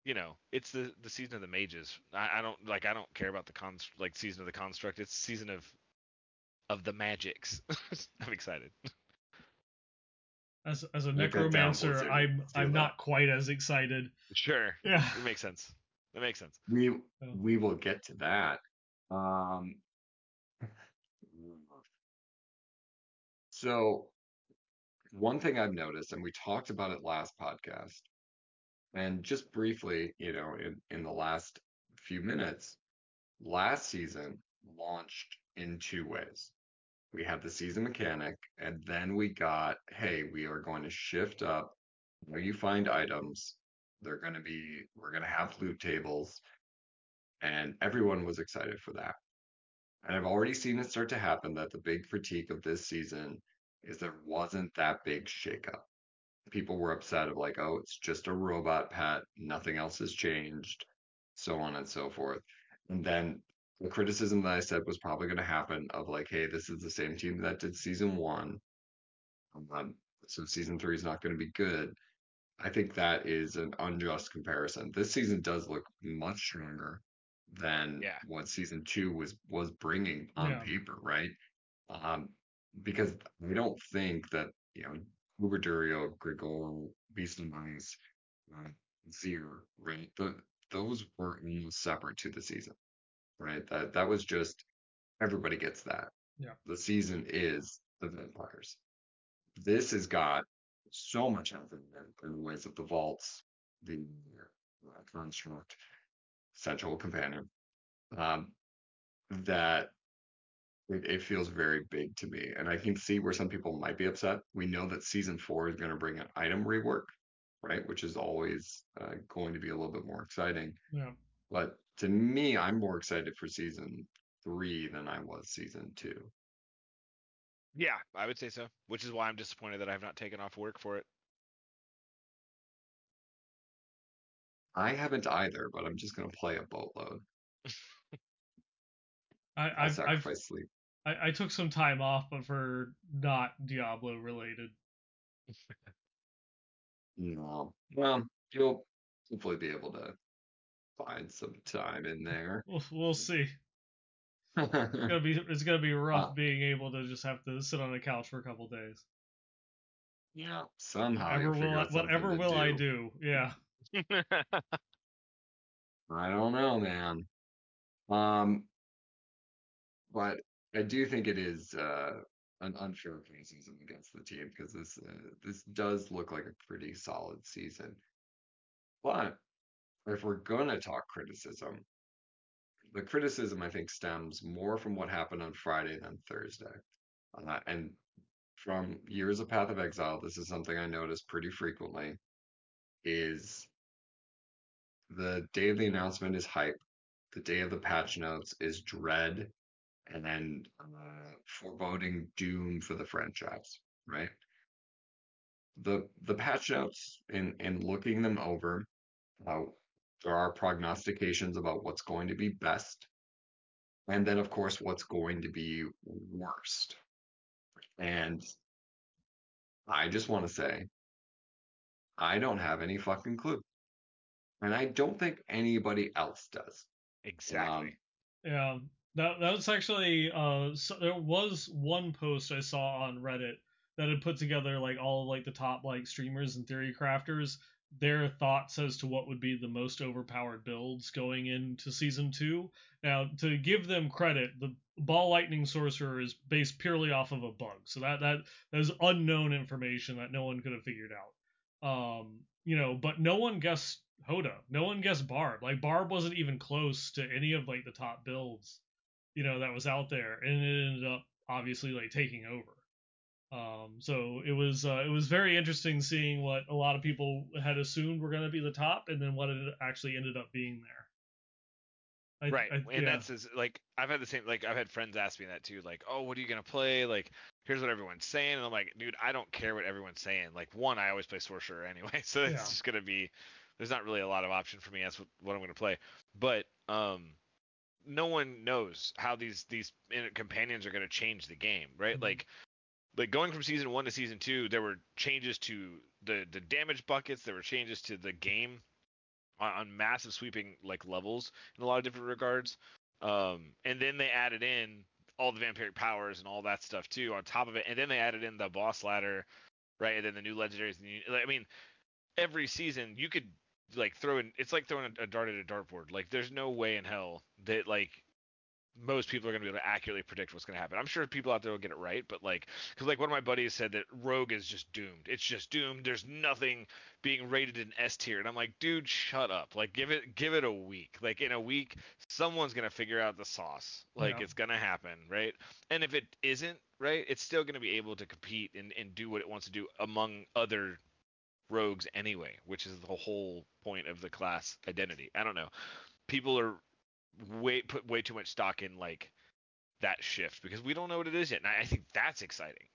Speaker 3: you know it's the the season of the mages. I, I don't like I don't care about the con like season of the construct. It's season of of the magics. [LAUGHS] I'm excited.
Speaker 2: As as a
Speaker 1: Write down,
Speaker 2: necromancer, I'm I'm
Speaker 1: that.
Speaker 2: not quite as excited.
Speaker 3: Sure,
Speaker 2: Yeah.
Speaker 3: it makes sense. That makes sense.
Speaker 1: We we will get to that. Um, so one thing I've noticed, and we talked about it last podcast, and just briefly, you know, in, in the last few minutes, last season launched in two ways. We had the season mechanic, and then we got, hey, we are going to shift up where you find items. They're going to be, we're going to have loot tables, and everyone was excited for that. And I've already seen it start to happen that the big critique of this season is there wasn't that big shakeup. People were upset of like, oh, it's just a robot pet, nothing else has changed, so on and so forth. And then the criticism that I said was probably going to happen of like, hey, this is the same team that did season one. Um, so season three is not going to be good. I think that is an unjust comparison. This season does look much stronger than
Speaker 3: Yeah.
Speaker 1: what season two was was bringing on
Speaker 2: Yeah.
Speaker 1: paper, right? Um, because I don't think that you know Uberdurio, Grigoire, Beast and Mice, uh, Zir, right? The, those were almost separate to the season, right? That that was just everybody gets that.
Speaker 2: Yeah.
Speaker 1: The season is the vampires. This has got so much of it in the ways of the vaults, the uh, construct, central companion, um, that it, it feels very big to me. And I can see where some people might be upset. We know that season four is going to bring an item rework, right? Which is always uh, going to be a little bit more exciting.
Speaker 2: Yeah.
Speaker 1: But to me, I'm more excited for season three than I was season two.
Speaker 3: Yeah, I would say so. Which is why I'm disappointed that I have not taken off work for it.
Speaker 1: I haven't either, but I'm just going to play a boatload. [LAUGHS]
Speaker 2: I,
Speaker 1: I'll
Speaker 2: I've, I've
Speaker 1: sleep.
Speaker 2: I, I took some time off, but for not Diablo related.
Speaker 1: No. Well, you'll hopefully be able to find some time in there.
Speaker 2: We'll, we'll see. [LAUGHS] It's gonna be it's gonna be rough
Speaker 1: Uh,
Speaker 2: being able to just have to sit on a couch for a couple days.
Speaker 1: yeah, somehow
Speaker 2: Whatever I,
Speaker 1: out
Speaker 2: whatever will I
Speaker 1: do.
Speaker 2: do? Yeah.
Speaker 1: I don't know, man. Um, but I do think it is uh, an unfair criticism against the team because this uh, this does look like a pretty solid season. But if we're gonna talk criticism, the criticism I think stems more from what happened on Friday than Thursday. Uh, and from years of Path of Exile, this is something I notice pretty frequently is the day of the announcement is hype. The day of the patch notes is dread and then uh, foreboding doom for the franchise, right? The the patch notes in in looking them over, uh, there are prognostications about what's going to be best, and then of course what's going to be worst. And I just want to say, I don't have any fucking clue, and I don't think anybody else does.
Speaker 3: Exactly.
Speaker 1: Um,
Speaker 2: Yeah, that that's actually uh so there was one post I saw on Reddit that had put together like all of like the top like streamers and theory crafters their thoughts as to what would be the most overpowered builds going into season 2. Now, to give them credit, the ball lightning sorcerer is based purely off of a bug. So that that that is unknown information that no one could have figured out. Um, you know, but no one guessed HotA. No one guessed Barb. Like Barb wasn't even close to any of like the top builds, you know, that was out there, and it ended up obviously like taking over. Um, so it was uh, it was very interesting seeing what a lot of people had assumed were going to be the top, and then what it actually ended up being there.
Speaker 3: I, right, I, and yeah. that's as, like I've had the same like I've had friends ask me that too, like, oh, what are you gonna play? Like, here's what everyone's saying, and I'm like, dude, I don't care what everyone's saying. Like, one, I always play sorcerer anyway, [LAUGHS] so it's yeah. just gonna be there's not really a lot of option for me. That's what, what I'm gonna play, but um, no one knows how these these companions are gonna change the game, right? Mm-hmm. Like like going from season one to season two, there were changes to the the damage buckets. There were changes to the game on, on massive sweeping like levels in a lot of different regards. Um, and then they added in all the vampiric powers and all that stuff too on top of it. And then they added in the boss ladder, right? And then the new legendaries. I mean, every season you could like throwing. It's like throwing a, a dart at a dartboard. Like there's no way in hell that like most people are going to be able to accurately predict what's going to happen. I'm sure people out there will get it right, but like, because like one of my buddies said that Rogue is just doomed. It's just doomed. There's nothing being rated in S tier, and I'm like, dude, shut up. Like, give it, give it a week. Like in a week, someone's going to figure out the sauce. Like yeah. it's going to happen, right? And if it isn't, right, it's still going to be able to compete and and do what it wants to do among other rogues anyway, which is the whole point of the class identity. I don't know. People are way put way too much stock in like that shift because we don't know what it is yet. And I think that's exciting.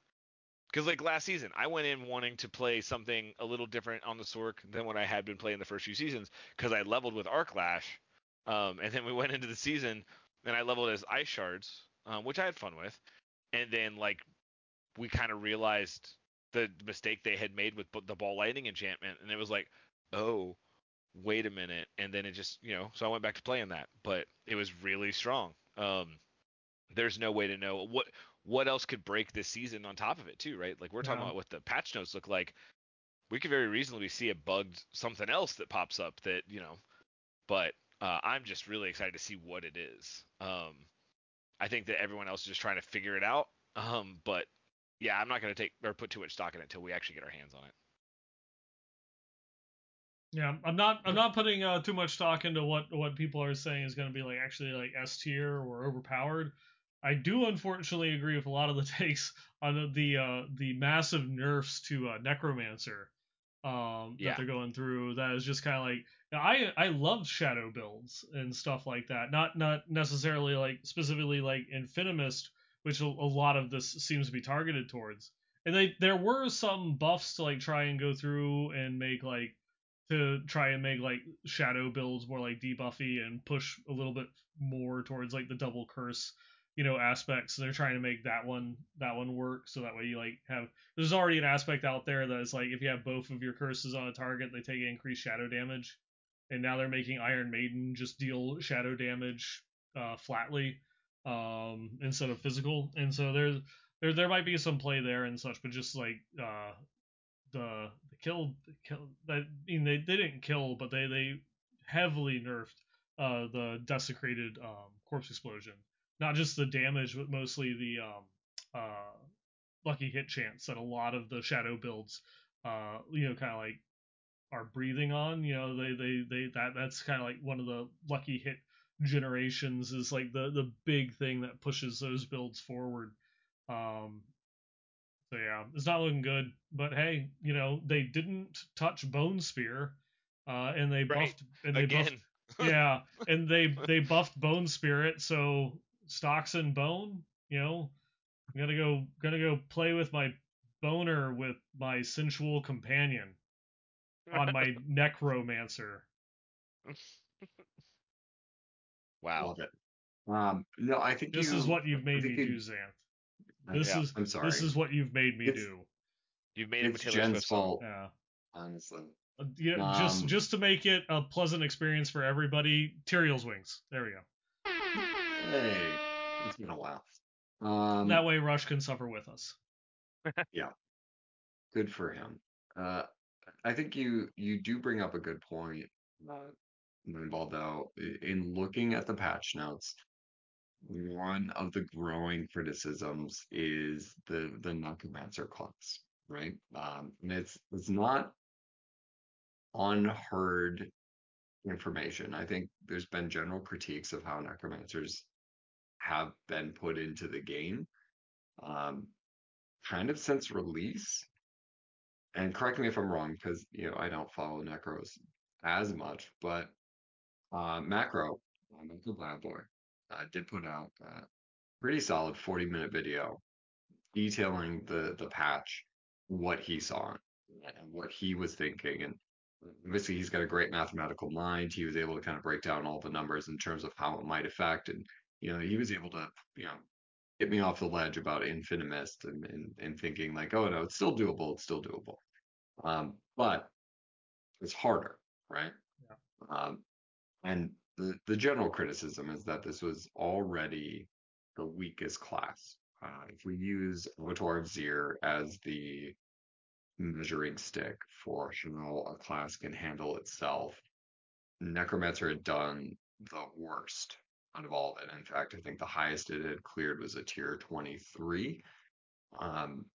Speaker 3: Because like last season, I went in wanting to play something a little different on the Sorc than what I had been playing the first few seasons because I leveled with Arc Lash, um, and then we [LAUGHS] went into the season and I leveled as Ice Shards, um, which I had fun with, and then like we kind of realized the mistake they had made with the ball lightning enchantment, and it was like, oh, wait a minute, and then it just you know, so I went back to playing that, but it was really strong. Um, there's no way to know what what else could break this season on top of it too, right? Like we're talking about what the patch notes look like. We could very reasonably see a bugged something else that pops up that you know, but uh, I'm just really excited to see what it is. Um, I think that everyone else is just trying to figure it out. [LAUGHS] Um, but yeah, I'm not going to take or put too much stock in it until we actually get our hands on it.
Speaker 2: Yeah, I'm not. I'm not putting uh, too much stock into what what people are saying is going to be like actually like S tier or overpowered. I do unfortunately agree with a lot of the [LAUGHS] takes on the uh, the massive nerfs to uh, Necromancer um, yeah. that they're going through. That is just kind of like I I love shadow builds and stuff like that. Not not necessarily like specifically like Infinimist, which a, a lot of this seems to be targeted towards. And they there were some buffs to like try and go through and make like to try and make like shadow builds more like debuffy and push a little bit more towards like the double curse you know aspects. So they're trying to make that one that one work so that way you like have there's already an aspect out there that is like if you have both of your curses on a target they take increased shadow damage. And now they're making iron maiden just deal shadow damage uh, flatly um, instead of physical. And so there's there there might be some play there and such but just like uh, the the kill kill I mean they, they didn't kill but they they heavily nerfed uh the desecrated um corpse explosion. Not just the damage but mostly the um uh lucky hit chance that a lot of the shadow builds uh you know kind of like are breathing on you know they they they that that's kind of like one of the lucky hit generations is like the the big thing that pushes those builds forward. Um, so yeah, it's not looking good. But hey, you know they didn't touch Bone Spear, uh, and they
Speaker 3: Right.
Speaker 2: buffed and they buffed [LAUGHS] yeah, and they they buffed Bone Spirit, so stocks and Bone, you know, I'm gonna go gonna go play with my boner with my sensual companion on my [LAUGHS] necromancer. [LAUGHS]
Speaker 3: wow.
Speaker 1: Love it. Um, no, I think
Speaker 2: This
Speaker 1: you,
Speaker 2: is what you've made me
Speaker 1: you-
Speaker 2: do, Xanth. This
Speaker 3: Yeah,
Speaker 2: is
Speaker 1: I'm sorry.
Speaker 2: this is what you've made me
Speaker 1: It's-
Speaker 2: do.
Speaker 3: You've made him a Taylor
Speaker 1: Jen's fault,
Speaker 2: Yeah.
Speaker 1: honestly.
Speaker 2: Uh, yeah, just
Speaker 1: Um,
Speaker 2: just to make it a pleasant experience for everybody, Tyrael's wings. There we go.
Speaker 1: Hey, it's been a while. Um,
Speaker 2: that way, Rush can suffer with us. [LAUGHS]
Speaker 1: Yeah, good for him. Uh, I think you you do bring up a good point, uh, Baldo. In looking at the patch notes, one of the growing criticisms is the the Necromancer class, right? Um, and it's it's not unheard information. I think there's been general critiques of how Necromancers have been put into the game, um, kind of since release and correct me if I'm wrong because you know I don't follow Necros as much, but uh, Macro, uh, Macrobioboy, uh, did put out a pretty solid 40 minute video detailing the the patch, what he saw, and what he was thinking, and obviously he's got a great mathematical mind. He was able to kind of break down all the numbers in terms of how it might affect, and you know he was able to you know get me off the ledge about Infinimist and, and and thinking like, oh no, it's still doable, it's still doable. Um, but it's harder, right?
Speaker 2: Yeah.
Speaker 1: Um, and the the general criticism is that this was already the weakest class. Uh, if we use Abattoir of Zir as the measuring stick for how a class can handle itself, Necromancer had done the worst out of all of it. In fact, I think the highest it had cleared was a tier 23. Um,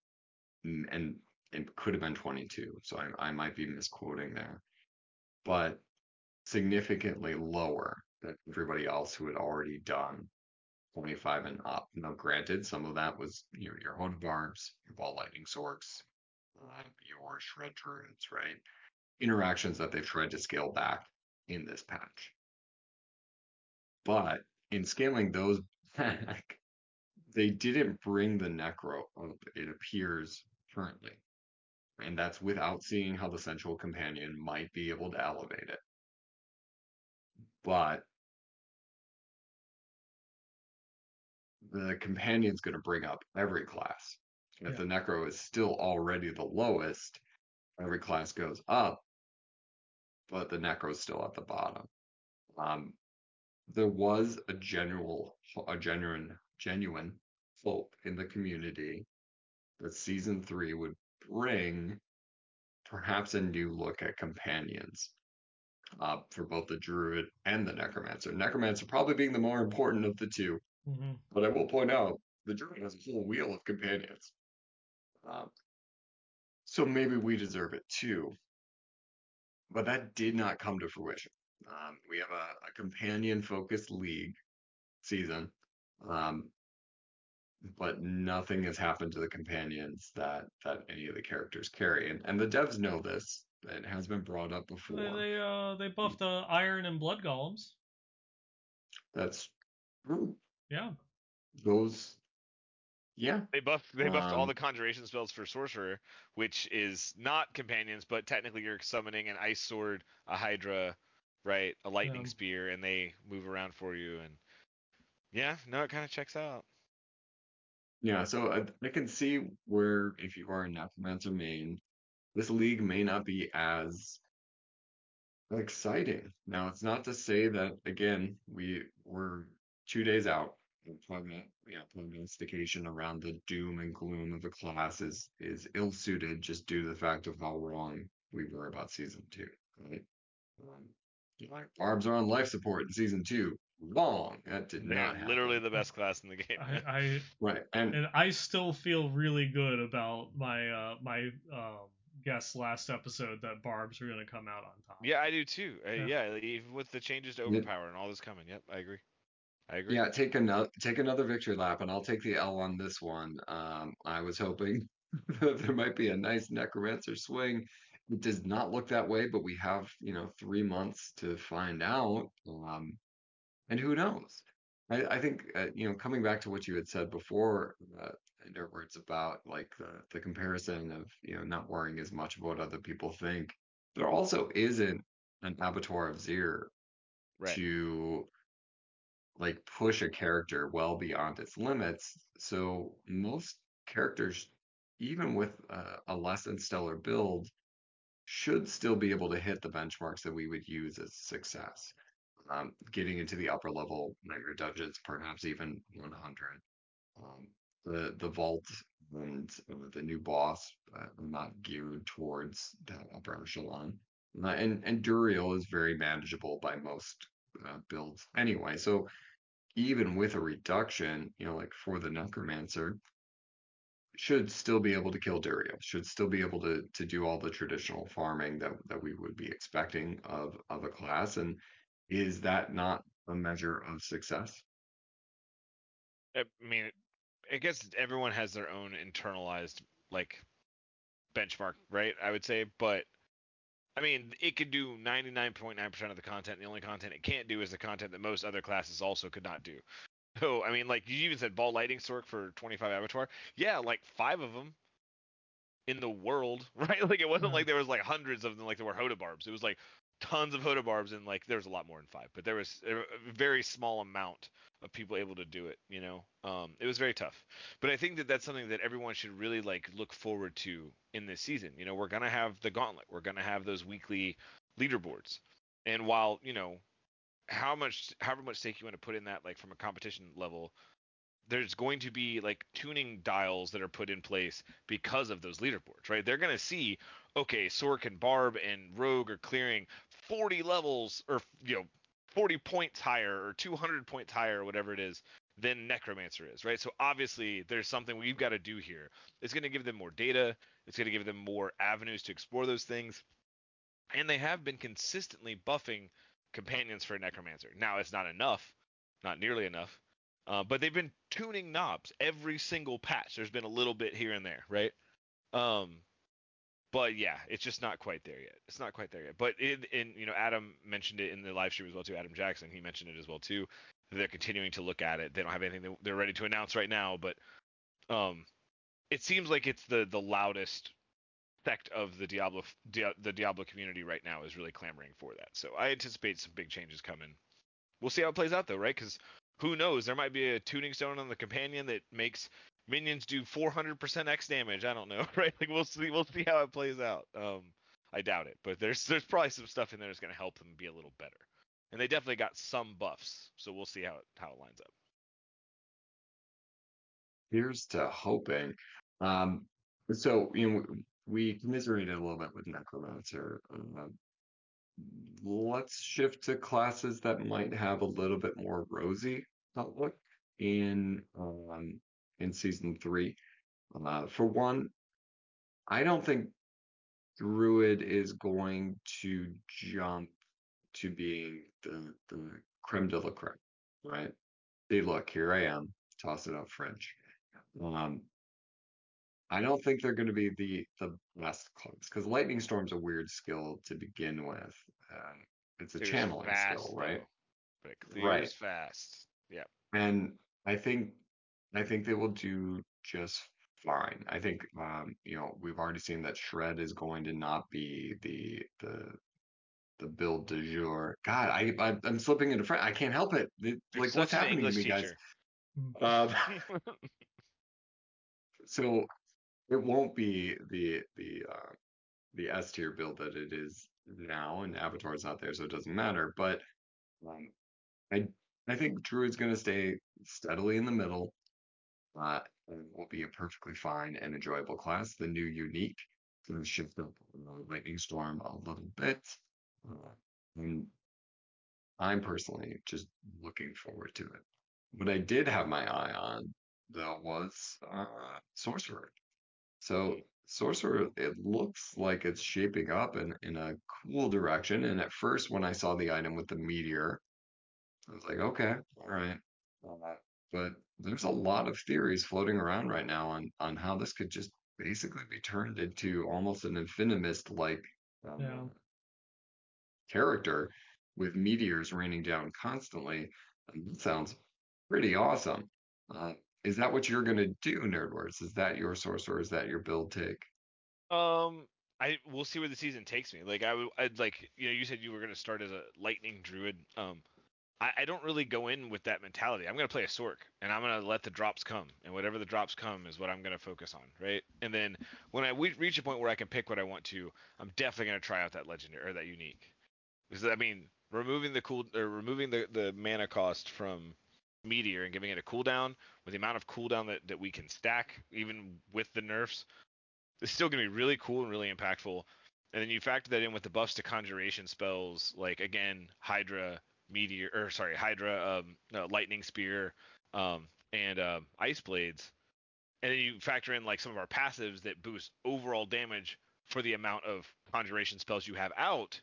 Speaker 1: and it could have been 22, so I, I might be misquoting there, but significantly lower than everybody else who had already done 25 and up. Now, granted, some of that was your your HotA Barbs, your Ball Lightning Sorcs, uh, your Shred Druids, right? Interactions that they've tried to scale back in this patch. But in scaling those [LAUGHS] back, they didn't bring the Necro up, it appears currently. And that's without seeing how the Sensual Companion might be able to elevate it. But the companion's going to bring up every class. If
Speaker 2: Yeah.
Speaker 1: the Necro is still already the lowest, every class goes up, but the Necro's still at the bottom. Um, there was a general, a genuine, genuine hope in the community that season three would bring perhaps a new look at companions uh, for both the Druid and the Necromancer. Necromancer probably being the more important of the two,
Speaker 2: hmm
Speaker 1: but I will point out the Druid has a whole wheel of companions. Um, so maybe we deserve it too. But that did not come to fruition. Um, we have a, a companion focused league season, um, but nothing has happened to the companions that that any of the characters carry. And, and the devs know this. It has been brought up before.
Speaker 2: They they uh they buffed the iron and blood golems.
Speaker 1: That's true.
Speaker 2: Yeah.
Speaker 1: Those, yeah,
Speaker 3: They buffed they buffed all
Speaker 1: Um,
Speaker 3: the conjuration spells for sorcerer, which is not companions, but technically you're summoning an ice sword, a hydra, right, a lightning
Speaker 2: Yeah.
Speaker 3: spear, and they move around for you. And yeah, no, it kind of checks out.
Speaker 1: Yeah, so I, I can see where if you are a Necromancer main, this league may not be as exciting. Now, it's not to say that again, we we're two days out. and progno- yeah, prognostication around the doom and gloom of the class is is ill-suited just due to the fact of how wrong we were about season two, right? Um, you barbs are on life support in season two. wrong. That did
Speaker 3: They're
Speaker 1: not happen.
Speaker 3: literally the best [LAUGHS] class in the game.
Speaker 2: I, I
Speaker 1: right. And
Speaker 2: and I still feel really good about my uh my um guess last episode that barbs are gonna come out on top.
Speaker 3: yeah, I do too. Uh,
Speaker 2: Yeah.
Speaker 3: yeah, like, even with the changes to
Speaker 1: Yeah.
Speaker 3: overpower and all this coming. Yep, I agree. I agree.
Speaker 1: yeah, take another take another victory lap, and I'll take the L on this one. Um, I was hoping [LAUGHS] that there might be a nice necromancer swing. It does not look that way, but we have you know three months to find out. Um, and who knows? I, I think uh, you know coming back to what you had said before, uh, in your words about like the the comparison of you know not worrying as much about what other people think. There also isn't an Abattoir of Zir
Speaker 3: Right.
Speaker 1: to like push a character well beyond its limits. So most characters, even with uh, a less than stellar build, should still be able to hit the benchmarks that we would use as success. Um, getting into the upper level nightmare dungeons, perhaps even 100. Um, the the vault and uh, the new boss uh, not geared towards that upper echelon. And and Duriel is very manageable by most uh, builds anyway. So even with a reduction, you know, like for the Necromancer, should still be able to kill Duriel, should still be able to to do all the traditional farming that that we would be expecting of of a class. And is that not a measure of success?
Speaker 3: I mean, I guess everyone has their own internalized like benchmark, right? I would say, but I mean, it could do 99.9% of the content. The only content it can't do is the content that most other classes also could not do. So, I mean, like you even said, ball lightning Sorc for 25 abattoir. Yeah, like five of them in the world, [LAUGHS] right? Like it wasn't
Speaker 2: Yeah.
Speaker 3: like there was like hundreds of them, like there were hodobarbs. It was like tons of hodobarbs, and like there was a lot more than five, but there was a a very small amount of people able to do it. You know, um, it was very tough. But I think that that's something that everyone should really like look forward to in this season. You know, we're gonna have the gauntlet. We're gonna have those weekly leaderboards, and while you know how much however much stake you want to put in that like from a competition level there's going to be like tuning dials that are put in place because of those leaderboards, right? They're going to see, okay, Sorc and Barb and Rogue are clearing 40 levels or, you know, 40 points higher or 200 points higher or whatever it is than Necromancer is, right? So obviously there's something we've got to do here. It's going to give them more data. It's going to give them more avenues to explore those things. And they have been consistently buffing companions for Necromancer. Now it's not enough, not nearly enough. Uh, but they've been tuning knobs every single patch. There's been a little bit here and there, right? Um, but yeah, it's just not quite there yet. It's not quite there yet. But in, in you know, Adam mentioned it in the live stream as well too. Adam Jackson, he mentioned it as well too. They're continuing to look at it. They don't have anything they're ready to announce right now, but um, it seems like it's the the loudest sect of the Diablo Dia- the Diablo community right now is really clamoring for that. So I anticipate some big changes coming. We'll see how it plays out though, right? Because who knows? There might be a tuning stone on the companion that makes minions do 400% X damage. I don't know, [LAUGHS] right? Like we'll see. We'll see how it plays out. Um, I doubt it, but there's there's probably some stuff in there that's going to help them be a little better. And they definitely got some buffs, so we'll see how it how it lines up.
Speaker 1: Here's to hoping. Um, so you know, we commiserated a little bit with Necromancer. Uh, let's shift to classes that might have a little bit more rosy outlook in um, in season three. Uh, for one, I don't think Druid is going to jump to being the the creme de la creme, right? See, look, here I am, toss it up French. Um, I don't think they're going to be the the best clubs because Lightning Storm's a weird skill to begin with. Uh, it's a
Speaker 3: Clears
Speaker 1: channeling
Speaker 3: fast,
Speaker 1: skill, right?
Speaker 3: though, But it clears
Speaker 1: Right.
Speaker 3: fast. Yeah.
Speaker 1: And I think I think they will do just fine. I think um, you know, we've already seen that Shred is going to not be the the the build du jour. God, I, I I'm slipping into French. I can't help it. It-
Speaker 3: You're
Speaker 1: like what's
Speaker 3: such an
Speaker 1: happening to
Speaker 3: English
Speaker 1: me, guys? Um, [LAUGHS] so it won't be the the uh, the S tier build that it is now, and Abattoir's not there, so it doesn't matter. But um, I I think Druid's going to stay steadily in the middle. Uh, will be a perfectly fine and enjoyable class. The new unique going to shift up Lightning Storm a little bit. Uh, and I'm personally just looking forward to it. What I did have my eye on though was uh, Sorcerer. So Sorcerer, it looks like it's shaping up in, in a cool direction. And at first, when I saw the item with the meteor, I was like, okay, all right. Uh, but there's a lot of theories floating around right now on on how this could just basically be turned into almost an Infinimist like um,
Speaker 2: Yeah.
Speaker 1: character with meteors raining down constantly. That sounds pretty awesome. Uh, is that what you're gonna do, Nerdwords? Is that your source or is that your build take?
Speaker 3: Um, I we'll see where the season takes me. Like I would, I'd like you know, you said you were gonna start as a lightning druid. Um, I, I don't really go in with that mentality. I'm gonna play a Sorc, and I'm gonna let the drops come, and whatever the drops come is what I'm gonna focus on, right? And then when I reach a point where I can pick what I want to, I'm definitely gonna try out that legendary or that unique. Because I mean, removing the cool or removing the the mana cost from meteor and giving it a cooldown with the amount of cooldown that, that we can stack even with the nerfs it's still going to be really cool and really impactful. And then you factor that in with the buffs to conjuration spells, like again, Hydra, Meteor, or sorry, Hydra, um, no, Lightning Spear, um, and um, Ice Blades. And then you factor in like some of our passives that boost overall damage for the amount of conjuration spells you have out.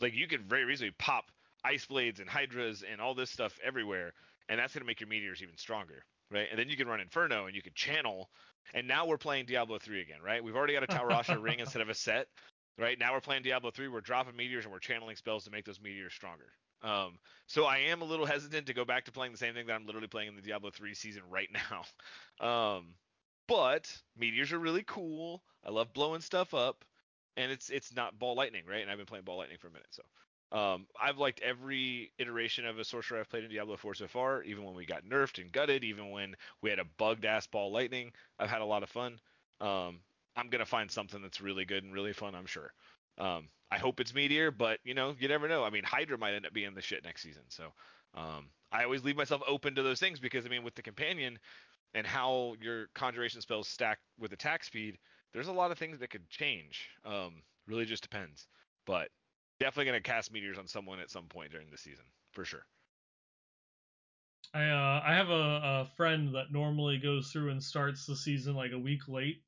Speaker 3: Like you could very easily pop Ice Blades and Hydras and all this stuff everywhere, and that's going to make your meteors even stronger, right? And then you can run Inferno and you can channel and now we're playing Diablo 3 again, right? We've already got a [LAUGHS] Tal Rasha ring instead of a set, right? Now we're playing Diablo 3. We're dropping meteors and we're channeling spells to make those meteors stronger. Um, so I am a little hesitant to go back to playing the same thing that I'm literally playing in the Diablo 3 season [LAUGHS] right now. Um, but meteors are really cool. I love blowing stuff up, and it's it's not ball lightning, right? And I've been playing ball lightning for a minute, so um, I've liked every iteration of a sorcerer I've played in Diablo 4 so far, even when we got nerfed and gutted, even when we had a bugged ass ball lightning. I've had a lot of fun. Um, I'm gonna find something that's really good and really fun, I'm sure. Um, I hope it's Meteor, but you know, you never know. I mean, Hydra might end up being the shit next season, so um, I always leave myself open to those things because I mean, with the companion and how your conjuration spells stack with attack speed, there's a lot of things that could change. Um, really just depends. But definitely to cast meteors on someone at some point during the season for sure.
Speaker 2: I uh, I have a, a friend that normally goes through and starts the season like a week late,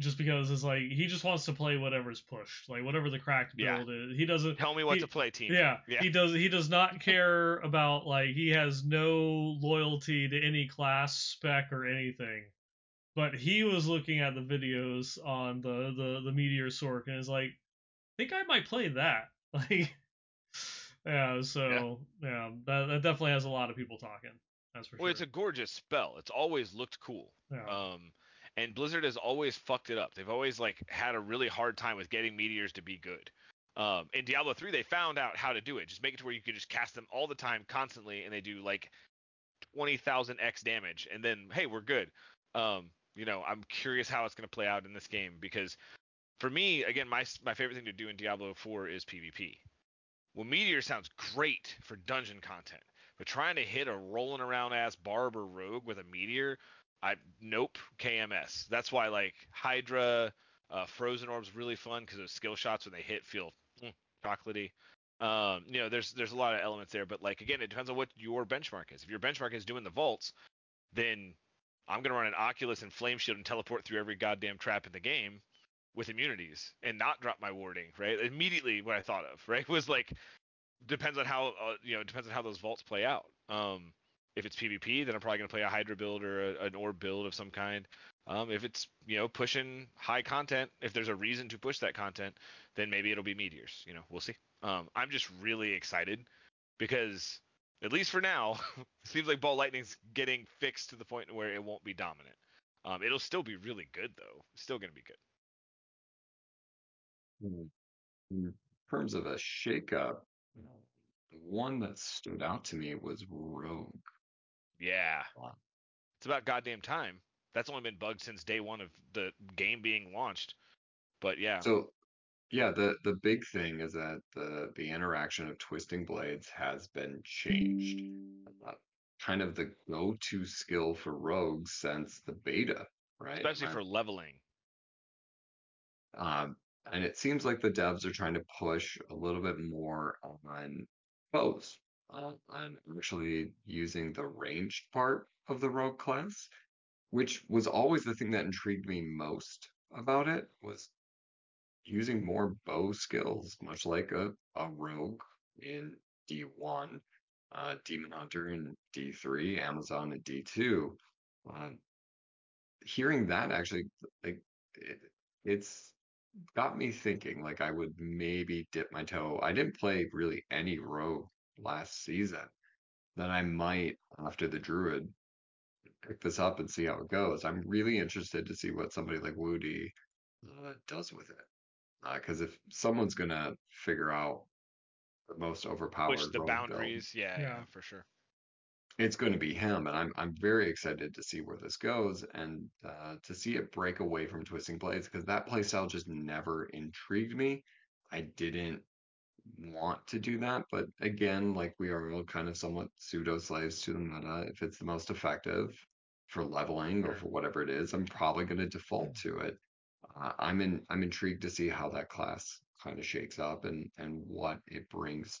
Speaker 2: just because it's like he just wants to play whatever's pushed, like whatever the cracked
Speaker 3: Yeah.
Speaker 2: build is. He doesn't.
Speaker 3: Tell me what
Speaker 2: He-
Speaker 3: to play, team.
Speaker 2: Yeah,
Speaker 3: Yeah.
Speaker 2: he does. He does not care about like he has no loyalty to any class spec or anything. But he was looking at the videos on the the the Meteor Sorc and is like, I think I might play that. [LAUGHS] Like, yeah. So yeah, that that definitely has a lot of people talking. That's for
Speaker 3: Well,
Speaker 2: sure.
Speaker 3: Well, it's a gorgeous spell. It's always looked cool.
Speaker 2: yeah.
Speaker 3: Um, and Blizzard has always fucked it up. They've always like had a really hard time with getting meteors to be good. Um, in Diablo 3, they found out how to do it. Just make it to where you can just cast them all the time, constantly, and they do like 20,000 x damage, and then hey, we're good. Um, you know, I'm curious how it's going to play out in this game because for me, again, my my favorite thing to do in Diablo 4 is PvP. Well, Meteor sounds great for dungeon content, but trying to hit a rolling around ass barb or rogue with a meteor, I nope KMS. That's why like Hydra, uh, Frozen Orb's really fun because those skill shots when they hit feel mm, chocolatey. Um, you know, there's there's a lot of elements there, but like again, it depends on what your benchmark is. If your benchmark is doing the vaults, then I'm gonna run an Oculus and Flame Shield and teleport through every goddamn trap in the game with immunities and not drop my warding. Right, immediately what I thought of [LAUGHS] right was like depends on how uh, you know depends on how those vaults play out. Um, if it's PvP, then I'm probably gonna play a Hydra build or a, an Orb build of some kind. Um, if it's you know pushing high content, if there's a reason to push that content, then maybe it'll be meteors. You know, we'll see. Um, I'm just really excited because at least for now, [LAUGHS] it seems like Ball Lightning's getting fixed to the point where it won't be dominant. Um, it'll still be really good though. Still gonna be good.
Speaker 1: Hmm. In terms of a shakeup, the one that stood out to me was Rogue.
Speaker 3: Yeah.
Speaker 1: Wow.
Speaker 3: It's about goddamn time. That's only been bugged since day one of the game being launched. But yeah.
Speaker 1: So yeah, the the big thing is that the the interaction of twisting blades has been changed. Uh, kind of the go-to skill for rogues since the beta, right?
Speaker 3: especially
Speaker 1: Am
Speaker 3: for leveling.
Speaker 1: Um, and it seems like the devs are trying to push a little bit more on bows. I'm actually using the ranged part of the rogue class, which was always the thing that intrigued me most about it was using more bow skills, much like a, a rogue in D1, uh, Demon Hunter in D3, Amazon in D2. Uh, hearing that actually, like, it, it's got me thinking like I would maybe dip my toe. I didn't play really any rogue last season. Then I might, after the Druid, pick this up and see how it goes. I'm really interested to see what somebody like Woody uh, does with it. Because if someone's gonna figure out the most
Speaker 3: Push
Speaker 1: overpowered
Speaker 3: the
Speaker 1: rogue build,
Speaker 3: boundaries. Yeah, yeah,
Speaker 2: Yeah.
Speaker 3: for sure.
Speaker 1: it's going to be him, and I'm I'm very excited to see where this goes and uh, to see it break away from Twisting Blades because that playstyle just never intrigued me. I didn't want to do that, but again, like we are all kind of somewhat pseudo slaves to the meta. If it's the most effective for leveling or for whatever it is, I'm probably going to default to it. Uh, I'm in I'm intrigued to see how that class kind of shakes up and and what it brings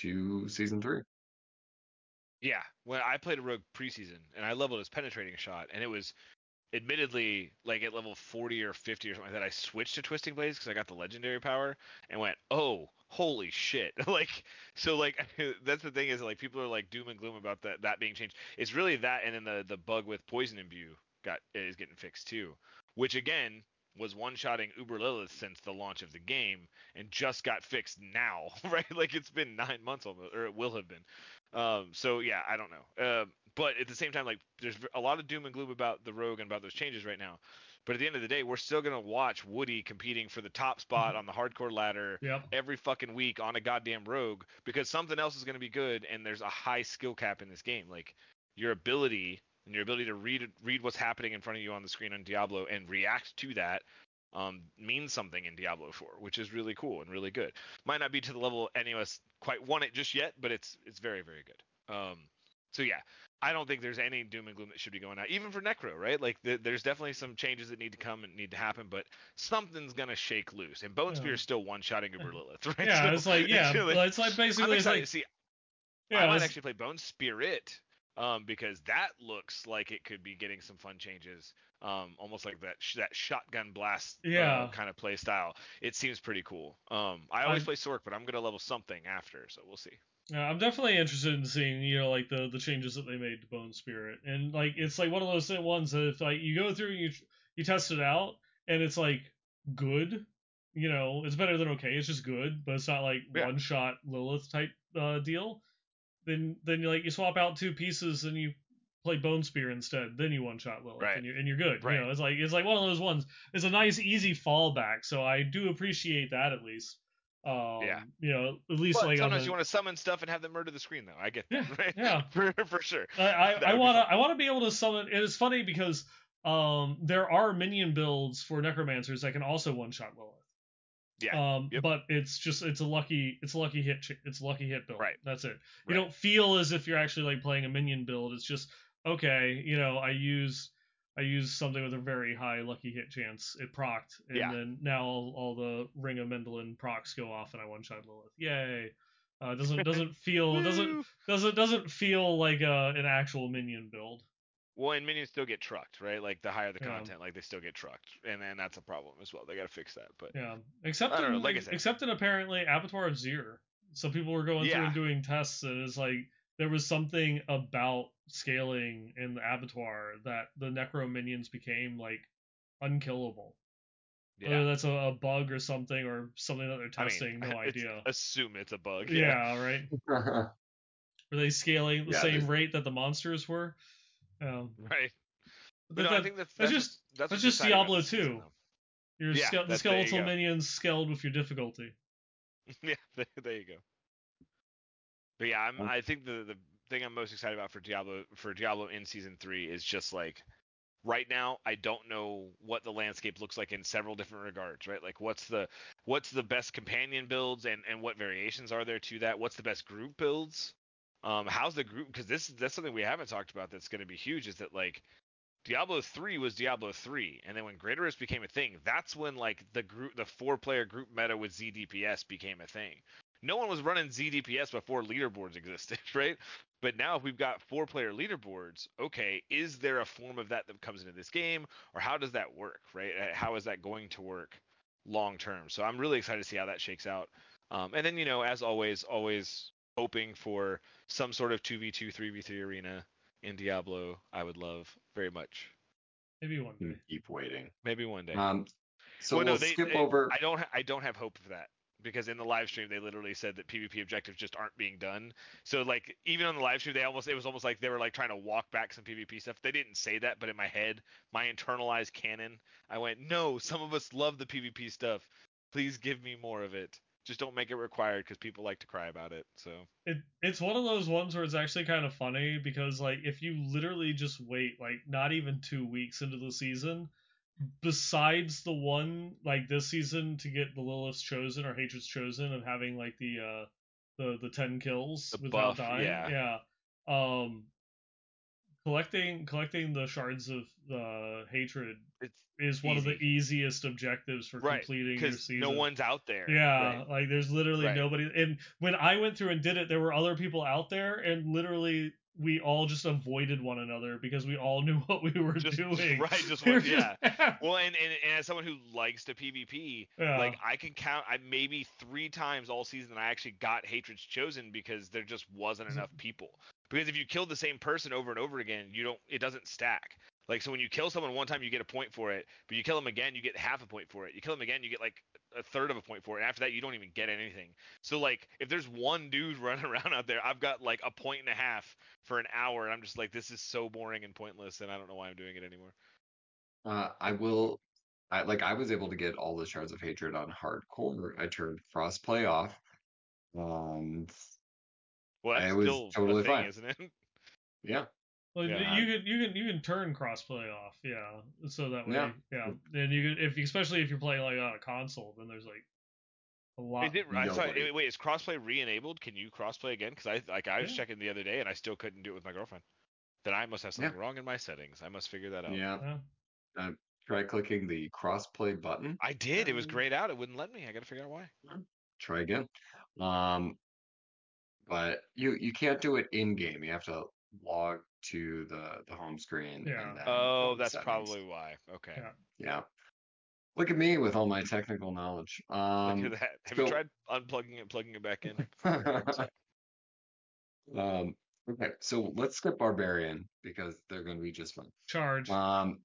Speaker 1: to season three.
Speaker 3: Yeah, when I played a rogue preseason and I leveled his penetrating shot, and it was admittedly like at level 40 or 50 or something like that. I switched to twisting blades because I got the legendary power and went, oh, holy shit! [LAUGHS] like, so like [LAUGHS] that's the thing is like people are like doom and gloom about that that being changed. It's really that, and then the the bug with poison imbue got is getting fixed too, which again was one-shotting Uber Lilith since the launch of the game and just got fixed now, [LAUGHS] right? Like it's been nine months almost, or it will have been. Um, so yeah, I don't know. Um, but at the same time, like there's a lot of doom and gloom about the rogue and about those changes right now. But at the end of the day, we're still gonna watch Woody competing for the top spot on the hardcore ladder
Speaker 2: Yep.
Speaker 3: every fucking week on a goddamn rogue because something else is gonna be good and there's a high skill cap in this game. Like your ability and your ability to read read what's happening in front of you on the screen on Diablo and react to that um, means something in Diablo 4, which is really cool and really good. Might not be to the level any of us quite want it just yet, but it's it's very very good. Um, so yeah, I don't think there's any doom and gloom that should be going out, even for Necro, right? Like th- there's definitely some changes that need to come and need to happen, but something's gonna shake loose. And Bone Spear
Speaker 2: Yeah.
Speaker 3: is still one-shotting Uber Lilith, [LAUGHS] right?
Speaker 2: Yeah,
Speaker 3: So
Speaker 2: it's like yeah,
Speaker 3: really- [LAUGHS]
Speaker 2: well, it's like
Speaker 3: I'm
Speaker 2: basically it's
Speaker 3: excited
Speaker 2: like
Speaker 3: to see.
Speaker 2: yeah,
Speaker 3: I might
Speaker 2: it's-
Speaker 3: actually play Bone Spirit um, because that looks like it could be getting some fun changes. Um, almost like that sh- that shotgun blast
Speaker 2: Yeah.
Speaker 3: uh, kind of play style. It seems pretty cool. Um, I always
Speaker 2: I'm-
Speaker 3: play Sorc, but I'm gonna level something after, so we'll see.
Speaker 2: Yeah, I'm definitely interested in seeing, you know, like the the changes that they made to Bone Spirit, and like it's like one of those ones that if like you go through and you you test it out, and it's like good, you know, it's better than okay, it's just good, but it's not like
Speaker 3: Yeah.
Speaker 2: one shot Lilith type uh, deal. Then then you like you swap out two pieces and you play Bone Spear instead, then you one shot Lilith,
Speaker 3: Right.
Speaker 2: and you're and you're good.
Speaker 3: Right.
Speaker 2: You know, it's like it's like one of those ones. It's a nice easy fallback, so I do appreciate that at least. Um,
Speaker 3: Yeah.
Speaker 2: You know, at least
Speaker 3: But
Speaker 2: like
Speaker 3: sometimes
Speaker 2: the,
Speaker 3: you want to summon stuff and have them murder the screen, though. I get that,
Speaker 2: Yeah,
Speaker 3: right?
Speaker 2: yeah. [LAUGHS]
Speaker 3: for, for sure.
Speaker 2: I I,
Speaker 3: That
Speaker 2: I
Speaker 3: would be
Speaker 2: want to. I want to be able to summon. It is funny because um there are minion builds for necromancers that can also one shot Lilith.
Speaker 3: Yeah.
Speaker 2: Um,
Speaker 3: Yep.
Speaker 2: but it's just it's a lucky it's a lucky hit it's a lucky hit build.
Speaker 3: Right.
Speaker 2: That's it. You
Speaker 3: Right.
Speaker 2: don't feel as if you're actually like playing a minion build. It's just okay. You know, I use I use something with a very high lucky hit chance. It procced, and
Speaker 3: Yeah.
Speaker 2: then now all, all the Ring of Mendeln procs go off, and I one shot Lilith. Yay! Uh, it doesn't doesn't [LAUGHS] feel doesn't doesn't doesn't feel like uh, an actual minion build.
Speaker 3: Well, and minions still get trucked, right? Like the higher the
Speaker 2: Yeah.
Speaker 3: content, like they still get trucked, and then that's a problem as well. They got to fix that. But
Speaker 2: Yeah, except in,
Speaker 3: know, like
Speaker 2: except in apparently Abattoir of Zir. Some people were going through and doing tests, and it's like there was something about scaling in the Abattoir that the Necro minions became like unkillable. Whether that's a, a bug or something, or something that they're
Speaker 3: I mean,
Speaker 2: testing, no [LAUGHS]
Speaker 3: it's-
Speaker 2: idea.
Speaker 3: assume it's a bug.
Speaker 2: Yeah, right. [LAUGHS] Were they scaling the
Speaker 1: Yeah,
Speaker 2: same
Speaker 1: there's-
Speaker 2: rate that the monsters were? Um,
Speaker 3: right.
Speaker 2: but
Speaker 3: But no,
Speaker 2: that-
Speaker 3: I think that's
Speaker 2: that's
Speaker 3: that's
Speaker 2: just-
Speaker 3: that's,
Speaker 2: that's just Diablo
Speaker 3: this
Speaker 2: 2.
Speaker 3: though.
Speaker 2: your
Speaker 3: Yeah,
Speaker 2: ske- the
Speaker 3: that's- there you
Speaker 2: skeletal minions scaled with your difficulty. [LAUGHS]
Speaker 3: yeah, there, there you go. But yeah, I'm, I think the the thing I'm most excited about for Diablo for Diablo in season three is just like right now I don't know what the landscape looks like in several different regards, right? Like what's the what's the best companion builds and and what variations are there to that? What's the best group builds? Um, how's the group? Because this that's something we haven't talked about that's going to be huge. Is that like Diablo 3 was Diablo 3, and then when Greater Rift became a thing, that's when like the group, the four-player group meta with ZDPS became a thing. No one was running ZDPS before leaderboards existed, [LAUGHS] right? But now if we've got four player leaderboards, okay, is there a form of that that comes into this game or how does that work, right? Uh, How is that going to work long term? So I'm really excited to see how that shakes out. Um, and then, you know, as always, always hoping for some sort of 2v2, 3v3 arena in Diablo. I would love very much.
Speaker 2: Maybe one day.
Speaker 1: Keep waiting.
Speaker 3: Maybe one day.
Speaker 1: Um, so
Speaker 3: well,
Speaker 1: we'll
Speaker 3: no, they,
Speaker 1: skip
Speaker 3: they-
Speaker 1: over.
Speaker 3: I don't. Ha- I don't have hope for that because in the live stream they literally said that PvP objectives just aren't being done. So like even on the live stream they almost it was almost like they were like trying to walk back some PvP stuff. They didn't say that, but in my head, my internalized canon, I went, no, some of us love the PvP stuff. Please give me more of it. Just don't make it required because people like to cry about it. So
Speaker 2: It it's one of those ones where it's actually kind of funny because like if you literally just wait like not even two weeks into the season, besides the one like this season to get the Lilith's chosen or Hatred's chosen and having like the uh the the ten kills
Speaker 3: The
Speaker 2: without
Speaker 3: buff,
Speaker 2: dying,
Speaker 3: yeah.
Speaker 2: yeah. Um, collecting collecting the shards of uh, hatred
Speaker 3: it's
Speaker 2: is one of the easiest objectives for
Speaker 3: right
Speaker 2: completing your season.
Speaker 3: no one's out there.
Speaker 2: Yeah,
Speaker 3: Right.
Speaker 2: like there's literally
Speaker 3: Right.
Speaker 2: nobody. And when I went through and did it, there were other people out there, and literally we all just avoided one another because we all [LAUGHS] knew what we were
Speaker 3: Just-
Speaker 2: doing.
Speaker 3: right, just [LAUGHS] one- yeah. Well, and, and, and as someone who likes to PvP,
Speaker 2: yeah.
Speaker 3: like I can count I maybe three times all season I actually got hatreds chosen because there just wasn't enough people. Because if you kill the same person over and over again, you don't it doesn't stack. Like so when you kill someone one time you get a point for it, but you kill them again you get half a point for it. You kill them again you get like a third of a point for it. And after that you don't even get anything. So like if there's one dude [LAUGHS] running around out there, I've got like a point and a half for an hour and I'm just like this is so boring and pointless and I don't know why I'm doing it anymore.
Speaker 1: Uh, I will. I like. I was able to get all the shards of hatred on hardcore. I turned crossplay off, and
Speaker 3: Well, that's
Speaker 1: It was
Speaker 3: still
Speaker 1: totally
Speaker 3: thing,
Speaker 1: fine.
Speaker 3: isn't it?
Speaker 1: yeah,
Speaker 2: Well,
Speaker 3: Yeah.
Speaker 2: you can you can you can turn crossplay off, yeah. So that way,
Speaker 1: Yeah.
Speaker 2: yeah. And you can if especially if you're playing like on a console, then there's like a lot.
Speaker 3: Is it, I saw, wait, wait, is crossplay re-enabled? Can you crossplay again? Because I like I was
Speaker 2: Yeah.
Speaker 3: checking the other day and I still couldn't do it with my girlfriend. Then I must have something wrong in my settings. I must figure that out.
Speaker 1: yeah.
Speaker 2: Yeah.
Speaker 1: Try clicking the crossplay button.
Speaker 3: I did. It was
Speaker 1: Um,
Speaker 3: grayed out. It wouldn't let me. I gotta figure out why.
Speaker 1: Try again. Um, but you you can't do it in game. You have to log to the the home screen.
Speaker 2: Yeah.
Speaker 1: And
Speaker 3: Oh, that's
Speaker 1: settings.
Speaker 3: probably why. Okay.
Speaker 2: Yeah.
Speaker 1: Yeah. Look at me with all my technical knowledge. Um,
Speaker 3: Look at that. Have
Speaker 1: so-
Speaker 3: you tried unplugging it, plugging it back in? [LAUGHS]
Speaker 1: um, okay, so let's skip barbarian because they're going to be just fine.
Speaker 2: charge.
Speaker 1: Um,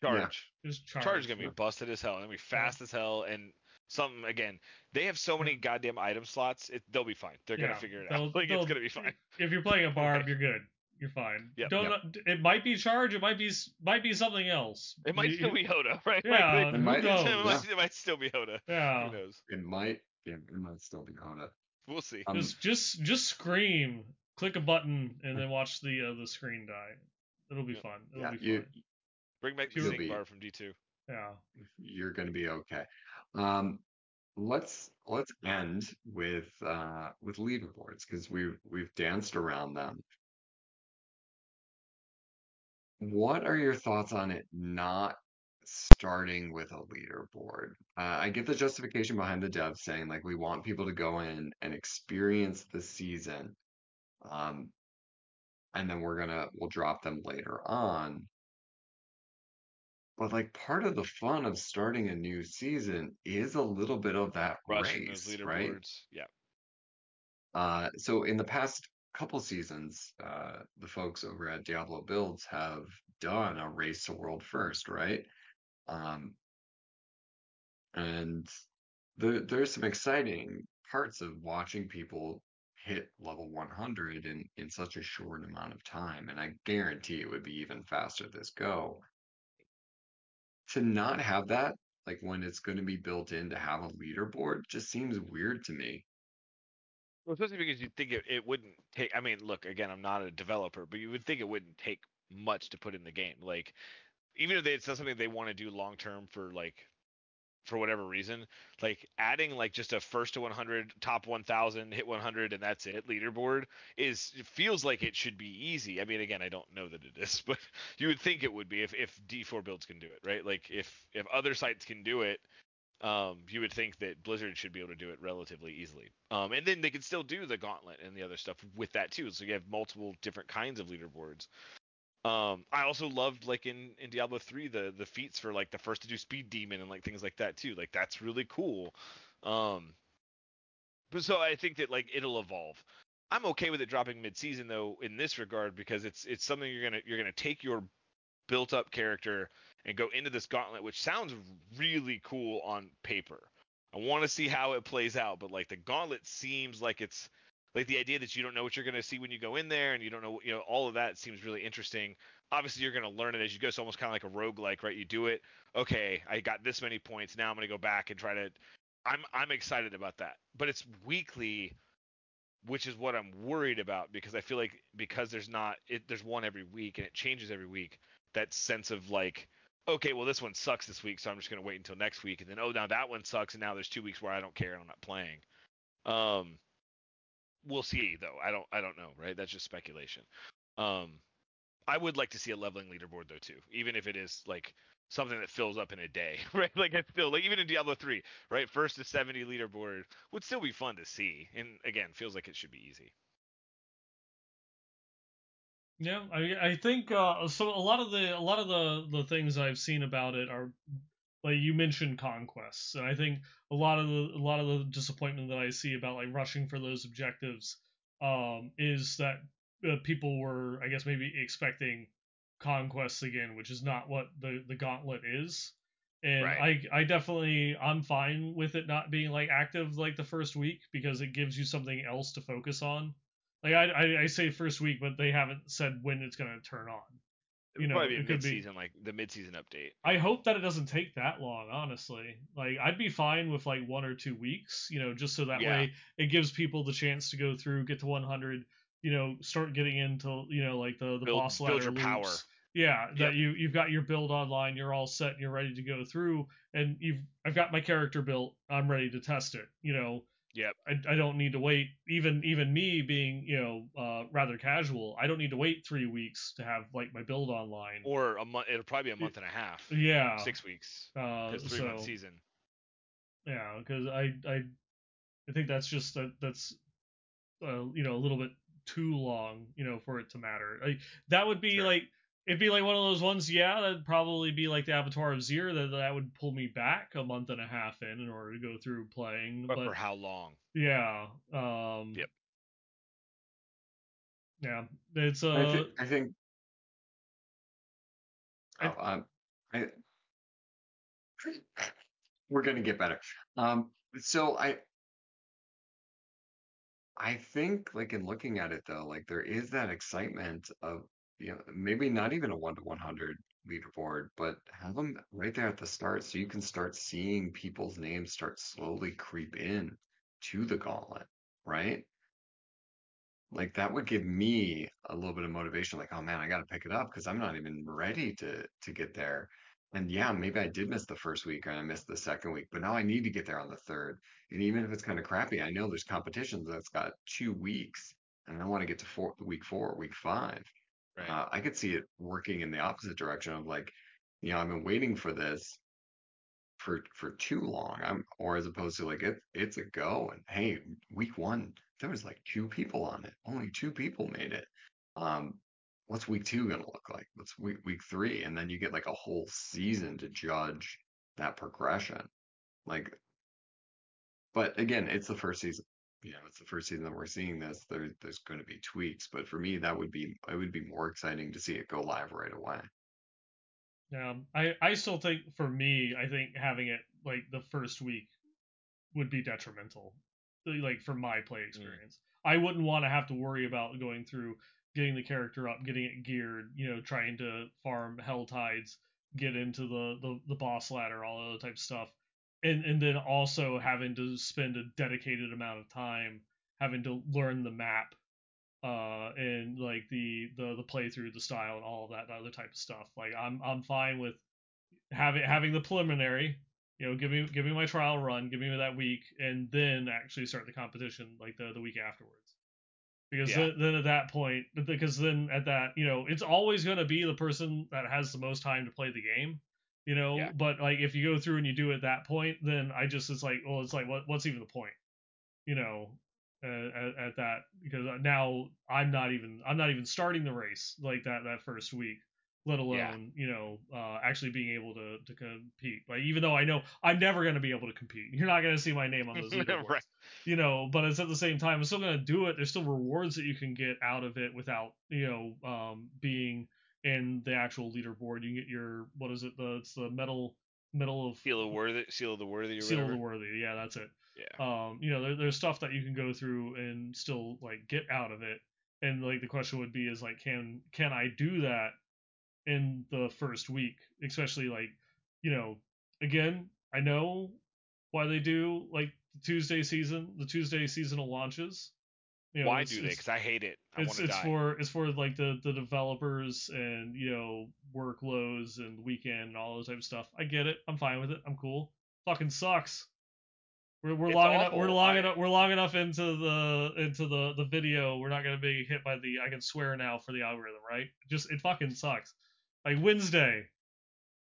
Speaker 3: Charge.
Speaker 2: just charge.
Speaker 3: Charge is gonna be
Speaker 1: yeah.
Speaker 3: busted as hell. It's gonna be fast as hell and something again. They have so many goddamn item slots. It, they'll be fine. They're
Speaker 2: Yeah,
Speaker 3: gonna figure it out. [LAUGHS] Like it's gonna be fine.
Speaker 2: If you're playing a [LAUGHS] barb, you're good. You're fine.
Speaker 3: Yep.
Speaker 2: Don't. It might be charge. It might be might be something else.
Speaker 3: It might
Speaker 2: You-
Speaker 3: still be HotA, [LAUGHS] right?
Speaker 2: Yeah,
Speaker 3: Like,
Speaker 1: It might-
Speaker 3: it, might, it might still be HotA.
Speaker 2: Yeah.
Speaker 3: Who knows?
Speaker 1: it might, yeah, it might still be on it.
Speaker 3: We'll see.
Speaker 1: Um,
Speaker 2: Just just just scream. Click a button and then watch the uh, the screen die. It'll be
Speaker 3: Yeah.
Speaker 2: fun. It'll
Speaker 1: yeah,
Speaker 2: be fun.
Speaker 3: Bring back the
Speaker 1: You'll
Speaker 3: sync bar from D2.
Speaker 2: yeah.
Speaker 1: you're going to be okay. Um, let's let's end with uh with leaderboards because we've we've danced around them. What are your thoughts on it not starting with a leaderboard? Uh, I get the justification behind the devs saying like we want people to go in and experience the season, um, and then we're gonna we'll drop them later on. But like part of the fun of starting a new season is a little bit of that
Speaker 3: Rushing those
Speaker 1: race, right?
Speaker 3: leaderboards. Yeah.
Speaker 1: Uh, so in the past couple seasons, uh, the folks over at Diablo Builds have done a race to world first, right? Um, and there, there's some exciting parts of watching people hit level 100 in, in such a short amount of time. And I guarantee it would be even faster this go. To not have that, like when it's going to be built in to have a leaderboard, just seems weird to me.
Speaker 3: Well, especially because you'd think it, it wouldn't take. I mean, look, again, I'm not a developer, but you would think it wouldn't take much to put in the game. Like, even if it's not something they want to do long term for like for whatever reason, like adding like just a first to 100, top 1000, hit 100, and that's it leaderboard is feels like it should be easy. I mean, again, I don't know that it is, [LAUGHS] but you would think it would be if if D4 builds can do it, right? Like if if other sites can do it, Um, you would think that Blizzard should be able to do it relatively easily. Um, and then they can still do the gauntlet and the other stuff with that too. So you have multiple different kinds of leaderboards. Um, I also loved like in, in Diablo 3 the the feats for like the first to do speed demon and like things like that too. Like that's really cool. Um, but so I think that like it'll evolve. I'm okay with it dropping mid-season though in this regard because it's it's something you're gonna you're gonna take your built up character and go into this gauntlet, which sounds really cool on paper. I want to see how it plays out, but like the gauntlet seems like it's like the idea that you don't know what you're going to see when you go in there and you don't know you know all of that seems really interesting. Obviously you're going to learn it as you go. It's almost kind of like a rogue like right? You do it. Okay i got this many points. Now i'm going to go back and try to i'm i'm excited about that. But it's weekly which is what i'm worried about because i feel like because there's not it there's one every week and it changes every week that sense of like okay well this one sucks this week so i'm just going to wait until next week and then oh now that one sucks and now there's two weeks where i don't care and i'm not playing um we'll see though. I don't I don't know, right? That's just speculation. Um I would like to see a leveling leaderboard though too, even if it is like something that fills up in a day, [LAUGHS] right? Like I feel like even in Diablo 3, right? First to 70 leaderboard would still be fun to see. And again, feels like it should be easy.
Speaker 2: Yeah, I I think uh, so. A lot of the a lot of the the things I've seen about it are like you mentioned conquests, and I think a lot of the a lot of the disappointment that I see about like rushing for those objectives um, is that uh, people were, I guess, maybe expecting conquests again, which is not what the the gauntlet is. And
Speaker 3: Right.
Speaker 2: I I definitely I'm fine with it not being like active like the first week because it gives you something else to focus on. Like I I, I say first week, but they haven't said when it's gonna turn on. You know,
Speaker 3: probably be a
Speaker 2: it could be
Speaker 3: mid-season, like the mid-season update.
Speaker 2: I hope that it doesn't take that long, honestly. Like I'd be fine with like one or two weeks, you know, just so that
Speaker 3: Yeah.
Speaker 2: way it gives people the chance to go through, get to 100, you know, start getting into, you know, like the the
Speaker 3: Build-
Speaker 2: boss
Speaker 3: build
Speaker 2: ladder
Speaker 3: your power.
Speaker 2: loops. Yeah,
Speaker 3: Yep.
Speaker 2: that you you've got your build online, you're all set, you're ready to go through, and you've I've got my character built, I'm ready to test it. You know,
Speaker 3: Yep.
Speaker 2: I, I don't need to wait. Even even me being you know uh, rather casual, I don't need to wait three weeks to have like my build online.
Speaker 3: Or a month it'll probably be a month and a half.
Speaker 2: yeah,
Speaker 3: 6 weeks.
Speaker 2: uh,
Speaker 3: 3
Speaker 2: so
Speaker 3: month season.
Speaker 2: yeah, because I I I think that's just that that's uh, you know a little bit too long, you know, for it to matter. Like that would be
Speaker 3: Sure.
Speaker 2: like it'd be like one of those ones. Yeah, that'd probably be like the Abattoir of Zir that that would pull me back a month and a half in in order to go through playing.
Speaker 3: But,
Speaker 2: But,
Speaker 3: for how long?
Speaker 2: yeah, um,
Speaker 3: Yep.
Speaker 2: yeah, it's
Speaker 1: I,
Speaker 2: uh,
Speaker 1: I think
Speaker 2: I-
Speaker 1: oh, um, I, [LAUGHS] we're gonna get better. Um, so I I think like in looking at it though, like there is that excitement of you know maybe not even a one to one hundred leaderboard, but have them right there at the start so you can start seeing people's names start slowly creep in to the gauntlet, right? Like that would give me a little bit of motivation, like, oh man, I gotta pick it up because I'm not even ready to to get there. And yeah, maybe I did miss the first week and I missed the second week, but now I need to get there on the third. And even if it's kind of crappy, I know there's competitions that's got two weeks, and I want to get to four, week four, week five.
Speaker 3: Right.
Speaker 1: Uh, I could see it working in the opposite direction of like, you know, I've been waiting for this for for too long. I'm or as opposed to like it it's a go and hey, week one there was like two people on it. Only two people made it. Um, what's week two gonna look like? What's week week three? And then you get like a whole season to judge that progression. Like, but again, it's the first season. You know, it's the first season that we're seeing this. There, there's going to be tweaks, but for me, that would be it would be more exciting to see it go live right away.
Speaker 2: Yeah, I I still think for me, I think having it like the first week would be detrimental, like for my play mm. experience. I wouldn't want to have to worry about going through getting the character up, getting it geared, you know, trying to farm hell tides, get into the the, the boss ladder, all other type of stuff, and and then also having to spend a dedicated amount of time having to learn the map uh and like the the the playthrough the style and all of that other type of stuff. Like i'm i'm fine with having having the preliminary you know give me give me my trial run give me that week and then actually start the competition like the the week afterwards. Because
Speaker 3: Yeah.
Speaker 2: then, then at that point because then at that you know it's always going to be the person that has the most time to play the game you know.
Speaker 3: Yeah.
Speaker 2: But like if you go through and you do it at that point, then I just it's like, well, it's like what what's even the point, you know, uh, at, at that because now I'm not even I'm not even starting the race like that that first week, let alone
Speaker 3: Yeah.
Speaker 2: you know uh, actually being able to to compete. Like even though I know I'm never going to be able to compete, [LAUGHS] you're not going to see my name on those [LAUGHS]
Speaker 3: right.
Speaker 2: you know, but it's at the same time, I'm still gonna do it. There's still rewards that you can get out of it without, you know, um, being in the actual leaderboard. You get your what is it? The it's the medal medal of
Speaker 3: Seal of worthy, seal of the worthy, or
Speaker 2: seal of the worthy. Yeah, that's it.
Speaker 3: Yeah.
Speaker 2: Um, you know, there, there's stuff that you can go through and still like get out of it. And like the question would be is like, can can I do that in the first week? Especially like, you know, again, I know why they do like the Tuesday season, the Tuesday seasonal launches. You know,
Speaker 3: Why do they? Because I hate it. I
Speaker 2: it's it's
Speaker 3: die.
Speaker 2: for it's for like the the developers and you know workloads and the weekend and all those type of stuff. I get it. I'm fine with it. I'm cool. Fucking sucks. We're, we're
Speaker 3: It's
Speaker 2: long enough. We're long
Speaker 3: I-
Speaker 2: enough. We're long enough into the into the the video. We're not gonna be hit by the I can swear now for the algorithm, right? Just it fucking sucks. Like Wednesday.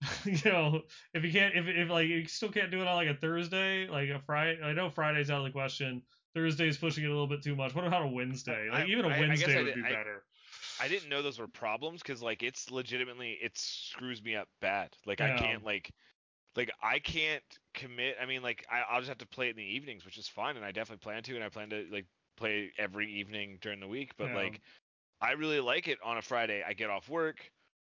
Speaker 2: [LAUGHS] you know, if you can't, if if like you still can't do it on like a Thursday, like a Friday. I know Friday's out of the question. Thursday's pushing it a little bit too much. What about a Wednesday? Like
Speaker 3: I-
Speaker 2: even a
Speaker 3: I-
Speaker 2: Wednesday
Speaker 3: I
Speaker 2: would
Speaker 3: did-
Speaker 2: be better.
Speaker 3: I didn't know those were problems because like it's legitimately it screws me up bad. Like
Speaker 2: Yeah.
Speaker 3: I can't like like I can't commit. I mean like I, I'll just have to play it in the evenings, which is fine, and I definitely plan to, and I plan to like play every evening during the week. But
Speaker 2: Yeah.
Speaker 3: like I really like it on a Friday. I get off work,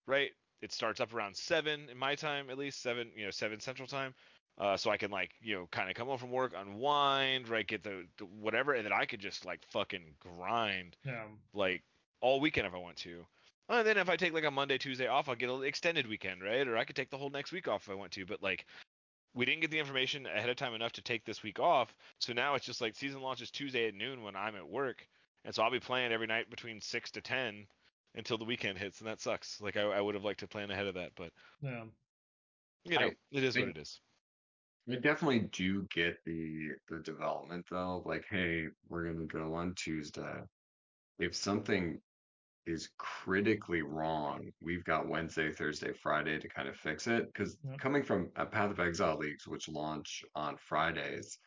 Speaker 3: right? It starts up around seven in my time, at least seven, you know, seven central time. Uh, so I can like, you know, kind of come home from work, unwind, right, get the, the whatever, and then I could just like fucking grind
Speaker 2: Yeah.
Speaker 3: like all weekend if I want to. And then if I take like a Monday, Tuesday off, I'll get an extended weekend, right? Or I could take the whole next week off if I want to. But like, we didn't get the information ahead of time enough to take this week off. So now it's just like season launches Tuesday at noon when I'm at work, and so I'll be playing every night between six to ten until the weekend hits, and that sucks. Like I, I would have liked to plan ahead of that, but
Speaker 2: Yeah.
Speaker 3: you know,
Speaker 1: I-
Speaker 3: it is what it is.
Speaker 1: I definitely do get the the development though. Like, hey, we're gonna go on Tuesday. If something is critically wrong, we've got Wednesday, Thursday, Friday to kind of fix it. Because
Speaker 2: Yep.
Speaker 1: coming from a Path of Exile leagues, which launch on Fridays,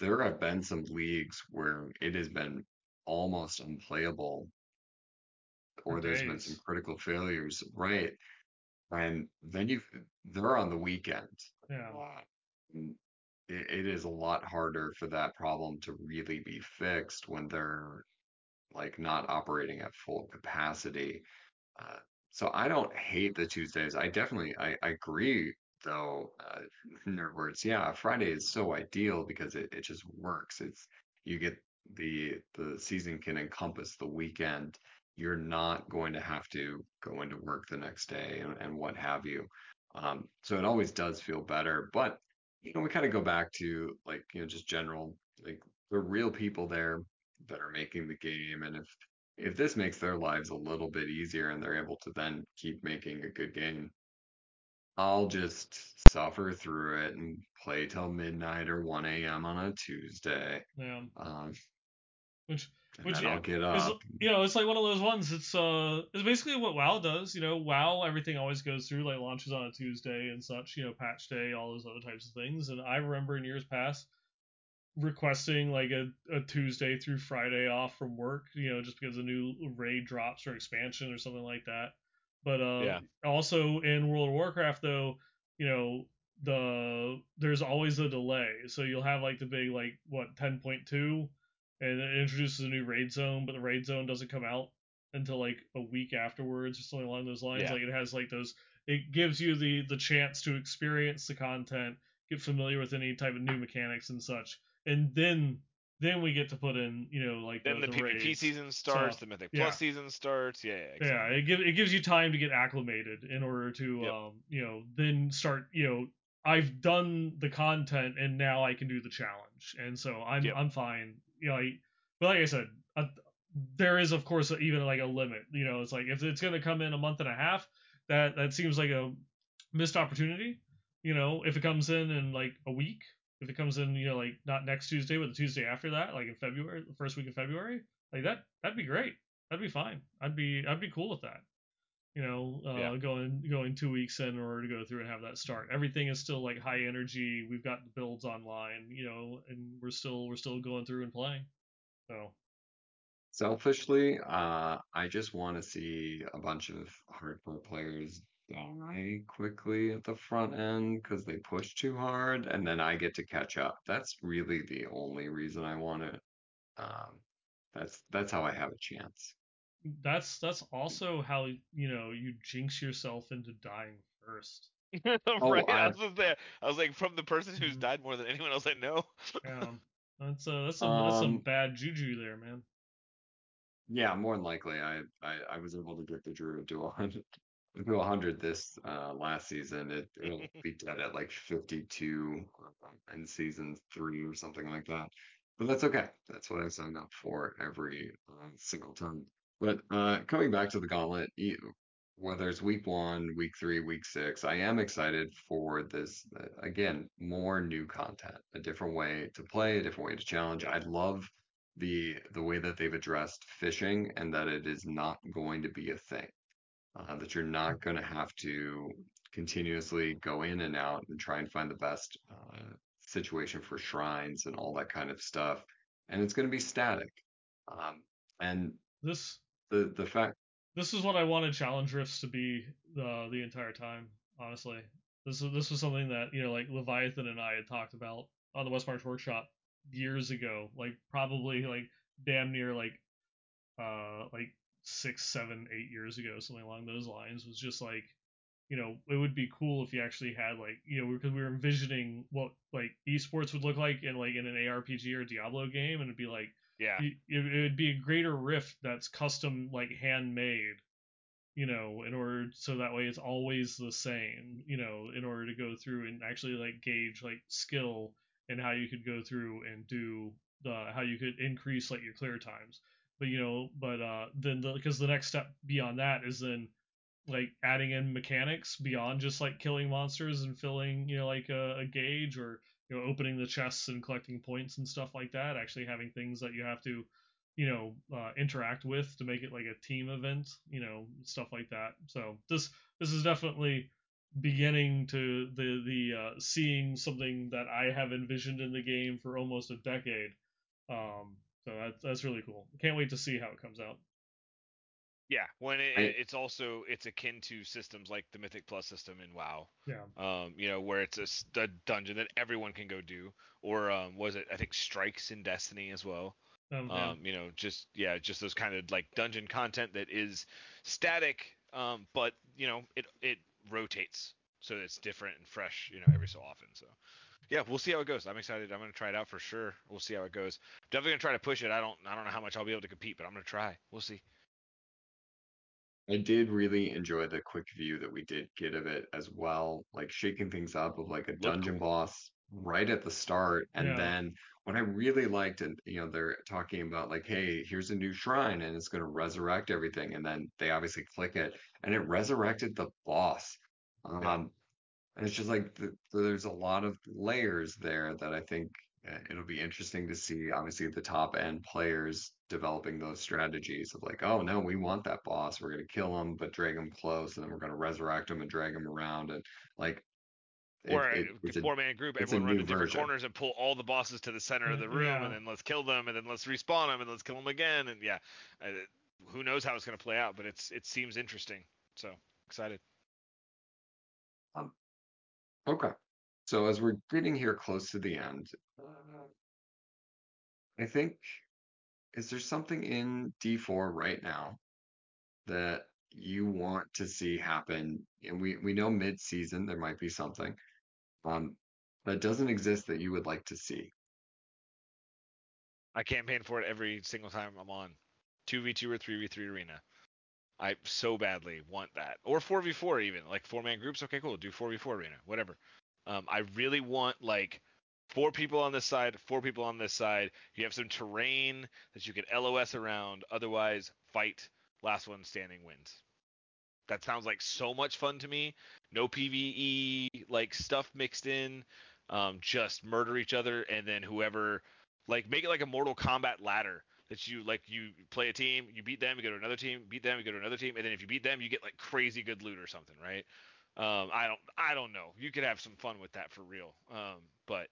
Speaker 1: there have been some leagues where it has been almost unplayable, or there's been some
Speaker 2: days.
Speaker 1: critical failures, right? And then you they're on the weekend.
Speaker 2: Yeah.
Speaker 1: Mm, It, it is a lot harder for that problem to really be fixed when they're like not operating at full capacity. Uh, so I don't hate the Tuesdays. I definitely I, I agree though. Uh, [LAUGHS] nerd words, yeah, Friday is so ideal because it, it just works. It's you get the the season can encompass the weekend. You're not going to have to go into work the next day and, and what have you. Um, so it always does feel better. But you know, we kind of go back to like, you know, just general like the real people there that are making the game and if if this makes their lives a little bit easier and they're able to then keep making a good game, I'll just suffer through it and play till midnight or 1 a.m. on a Tuesday.
Speaker 2: Yeah.
Speaker 1: Um,
Speaker 2: Which
Speaker 1: and
Speaker 2: Which, yeah,
Speaker 1: I'll get up.
Speaker 2: you know, it's like one of those ones. It's uh, it's basically what WoW does. You know, WoW everything always goes through like launches on a Tuesday and such. You know, patch day, all those other types of things. And I remember in years past requesting like a, a Tuesday through Friday off from work. You know, just because a new raid drops or expansion or something like that. But uh,
Speaker 3: Yeah.
Speaker 2: also in World of Warcraft though, you know, the there's always a delay. So you'll have like the big like what 10.2 and it introduces a new raid zone, but the raid zone doesn't come out until like a week afterwards or something along those lines.
Speaker 3: Yeah.
Speaker 2: Like it has like those it gives you the the chance to experience the content, get familiar with any type of new mechanics and such. And then then we get to put in, you know, like
Speaker 3: Then the,
Speaker 2: the,
Speaker 3: PvP
Speaker 2: raids.
Speaker 3: season starts,
Speaker 2: So,
Speaker 3: the Mythic
Speaker 2: yeah.
Speaker 3: Plus season starts. Yeah, yeah,
Speaker 2: Yeah, it gives it gives you time to get acclimated in order to
Speaker 3: Yep.
Speaker 2: um you know then start you know I've done the content and now I can do the challenge and so I'm
Speaker 3: Yep.
Speaker 2: I'm fine you know I, but like I said uh, there is of course even like a limit you know it's like if it's gonna come in a month and a half that that seems like a missed opportunity you know if it comes in in like a week if it comes in you know like not next Tuesday but the Tuesday after that like in February the first week of February like that that'd be great. That'd be fine. I'd be I'd be cool with that You know, uh,
Speaker 3: Yeah.
Speaker 2: going going two weeks in order to go through and have that start. Everything is still like high energy. We've got the builds online, you know, and we're still we're still going through and playing. So
Speaker 1: Selfishly, uh, I just want to see a bunch of hardcore players die quickly at the front end because they push too hard, and then I get to catch up. That's really the only reason I want it. Um, that's that's how I have a chance.
Speaker 2: That's that's also how you know you jinx yourself into dying first. [LAUGHS]
Speaker 1: Oh,
Speaker 3: right. I
Speaker 1: I-
Speaker 3: was there. I was like, from the person who's
Speaker 2: Mhm.
Speaker 3: died more than anyone else I know.
Speaker 2: Yeah, that's uh, that's some that's some
Speaker 1: Um,
Speaker 2: bad juju there, man.
Speaker 1: Yeah, more than likely, I, I I was able to get the Druid to 100 to 100 this uh last season. It it'll [LAUGHS] be dead at like 52 uh, in season three or something like that. But that's okay. That's what I signed up for every uh, single time. But uh coming back to the gauntlet, e- whether it's week one, week three, week six, I am excited for this. Uh, again, more new content, a different way to play, a different way to challenge. I love the the way that they've addressed fishing and that it is not going to be a thing. Uh, that you're not going to have to continuously go in and out and try and find the best uh, situation for shrines and all that kind of stuff. And it's going to be static. Um, and
Speaker 2: This
Speaker 1: the the fact,
Speaker 2: this is what I wanted challenge rifts to be the the entire time. Honestly, this is this was something that you know like Leviathan and I had talked about on the Westmarch Workshop years ago, like probably like damn near like uh like six, seven, eight years ago, something along those lines. Was just like you know it would be cool if you actually had like you know because we were envisioning what like esports would look like in like in an ARPG or Diablo game, and it'd be like
Speaker 3: Yeah.
Speaker 2: it, it would be a greater rift that's custom like handmade you know in order so that way it's always the same you know in order to go through and actually like gauge like skill and how you could go through and do the how you could increase like your clear times but you know but uh then the because the next step beyond that is then like adding in mechanics beyond just like killing monsters and filling you know like a, a gauge or you know opening the chests and collecting points and stuff like that actually having things that you have to you know uh, interact with to make it like a team event you know stuff like that. So this this is definitely beginning to the the uh, seeing something that i have envisioned in the game for almost a decade. Um so that's that's really cool. Can't wait to see how it comes out
Speaker 3: Yeah. When it,
Speaker 1: I-
Speaker 3: it's also it's akin to systems like the Mythic Plus system in WoW.
Speaker 2: yeah
Speaker 3: Um, you know, where it's a, s- a dungeon that everyone can go do, or um, was it I think strikes in Destiny as well.
Speaker 2: um, yeah.
Speaker 3: Um, you know, just yeah, just those kind of like dungeon content that is static, um, but you know, it it rotates, so it's different and fresh, you know, every so often. So yeah, we'll see how it goes. I'm excited. I'm gonna try it out for sure. We'll see how it goes. Definitely gonna try to push it. I don't I don't know how much I'll be able to compete, but I'm gonna try. We'll see.
Speaker 1: I did really enjoy the quick view that we did get of it as well, like shaking things up of like a dungeon boss right at the start. And
Speaker 2: Yeah.
Speaker 1: then what I really liked, and you know, they're talking about like, hey, here's a new shrine and it's going to resurrect everything. And then they obviously click it and it resurrected the boss. Um, and it's just like th there's a lot of layers there that I think uh, it'll be interesting to see. Obviously, the top end players developing those strategies of like, oh no, we want that boss. We're gonna kill him, but drag him close, and then we're gonna resurrect him and drag him around, and like it,
Speaker 3: Or
Speaker 1: it
Speaker 3: a
Speaker 1: it's a
Speaker 3: four man group, everyone run to different
Speaker 1: version.
Speaker 3: corners and pull all the bosses to the center of
Speaker 2: Uh,
Speaker 3: the room,
Speaker 2: yeah.
Speaker 3: and then let's kill them, and then let's respawn them, and let's kill them again, and yeah, uh, who knows how it's gonna play out, but it's it seems interesting. So excited.
Speaker 1: Okay. So as we're getting here close to the end, uh, I think is there something in D4 right now that you want to see happen? And we we know mid-season there might be something um that doesn't exist that you would like to see.
Speaker 3: I campaign for it every single time I'm on. 2v2 or 3v3 arena. I so badly want that. Or 4v4 even. Like four man groups, okay, cool. Do 4v4 arena, whatever. Um, I really want like four people on this side, four people on this side. You have some terrain that you can LOS around. Otherwise, fight. Last one standing wins. That sounds like so much fun to me. No PVE like stuff mixed in. Um, just murder each other and then whoever like make it like a Mortal Kombat ladder. that you like you play a team, you beat them, you go to another team, beat them, you go to another team, and then if you beat them, you get like crazy good loot or something, right? Um, I don't I don't know. You could have some fun with that for real. Um, but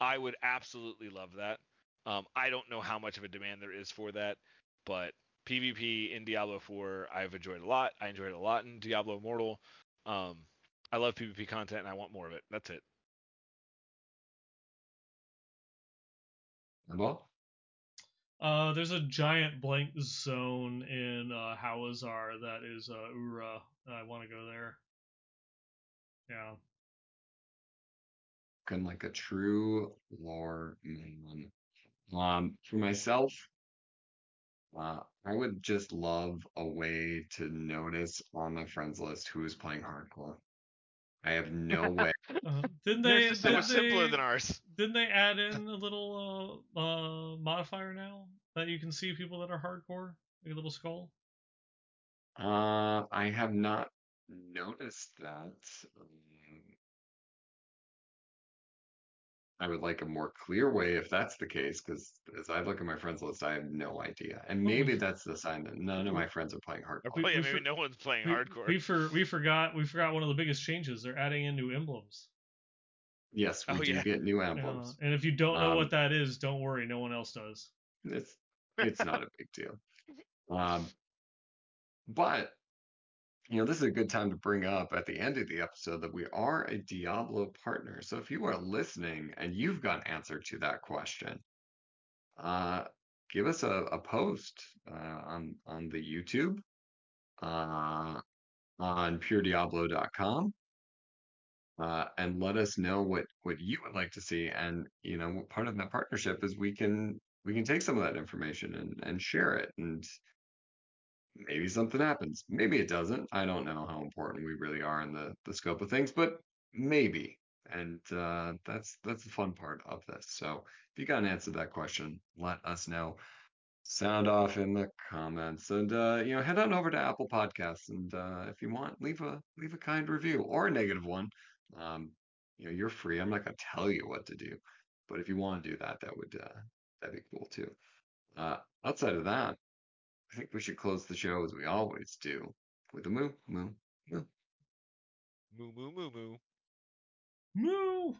Speaker 3: I would absolutely love that. Um, I don't know how much of a demand there is for that, but PvP in Diablo 4 I've enjoyed a lot. I enjoyed it a lot in Diablo Immortal. Um, I love PvP content and I want more of it. That's it.
Speaker 1: Well,
Speaker 2: Uh, there's a giant blank zone in uh, Hawezar that is uh, Ura. I want to go there.
Speaker 1: Looking like a true lore man. Um, for myself, uh, I would just love a way to notice on my friends list who is playing hardcore. I have no way. [LAUGHS]
Speaker 2: Uh, didn't they?
Speaker 3: is so much simpler
Speaker 2: they-
Speaker 3: than ours.
Speaker 2: Didn't they add [LAUGHS] in a little uh, uh, modifier now that you can see people that are hardcore? Like a little skull.
Speaker 1: Uh, I have not noticed that. I would like a more clear way if that's the case, because as I look at my friends list, I have no idea. And maybe that's the sign that none of my friends are playing hardcore.
Speaker 2: We-
Speaker 3: oh yeah,
Speaker 2: we
Speaker 3: maybe
Speaker 2: for-
Speaker 3: no one's playing
Speaker 2: We,
Speaker 3: hardcore.
Speaker 2: we for we forgot we forgot one of the biggest changes. They're adding in new emblems.
Speaker 1: Yes, we
Speaker 3: Oh,
Speaker 1: do
Speaker 3: yeah.
Speaker 1: get new
Speaker 2: Uh,
Speaker 1: emblems.
Speaker 2: and if you don't know
Speaker 1: Um,
Speaker 2: what that is, don't worry, no one else does.
Speaker 1: It's it's not a big deal. [LAUGHS] Um, but you know, this is a good time to bring up at the end of the episode that we are a Diablo partner. So if you are listening and you've got an answer to that question, uh, give us a, a post uh, on on the YouTube, uh, on PureDiablo.com, uh, and let us know what what you would like to see. And you know, part of that partnership is we can we can take some of that information and and share it and maybe something happens. Maybe it doesn't. I don't know how important we really are in the the scope of things, but maybe. And uh, that's that's the fun part of this. So if you got an answer to that question, let us know. Sound off in the comments, and uh, you know, head on over to Apple Podcasts, and uh, if you want, leave a leave a kind review or a negative one. Um, you know, you're free. I'm not gonna tell you what to do, but if you want to do that, that would uh, that'd be cool too. Uh, outside of that, I think we should close the show as we always do with a moo moo moo.
Speaker 3: Moo moo moo moo.
Speaker 2: Moo.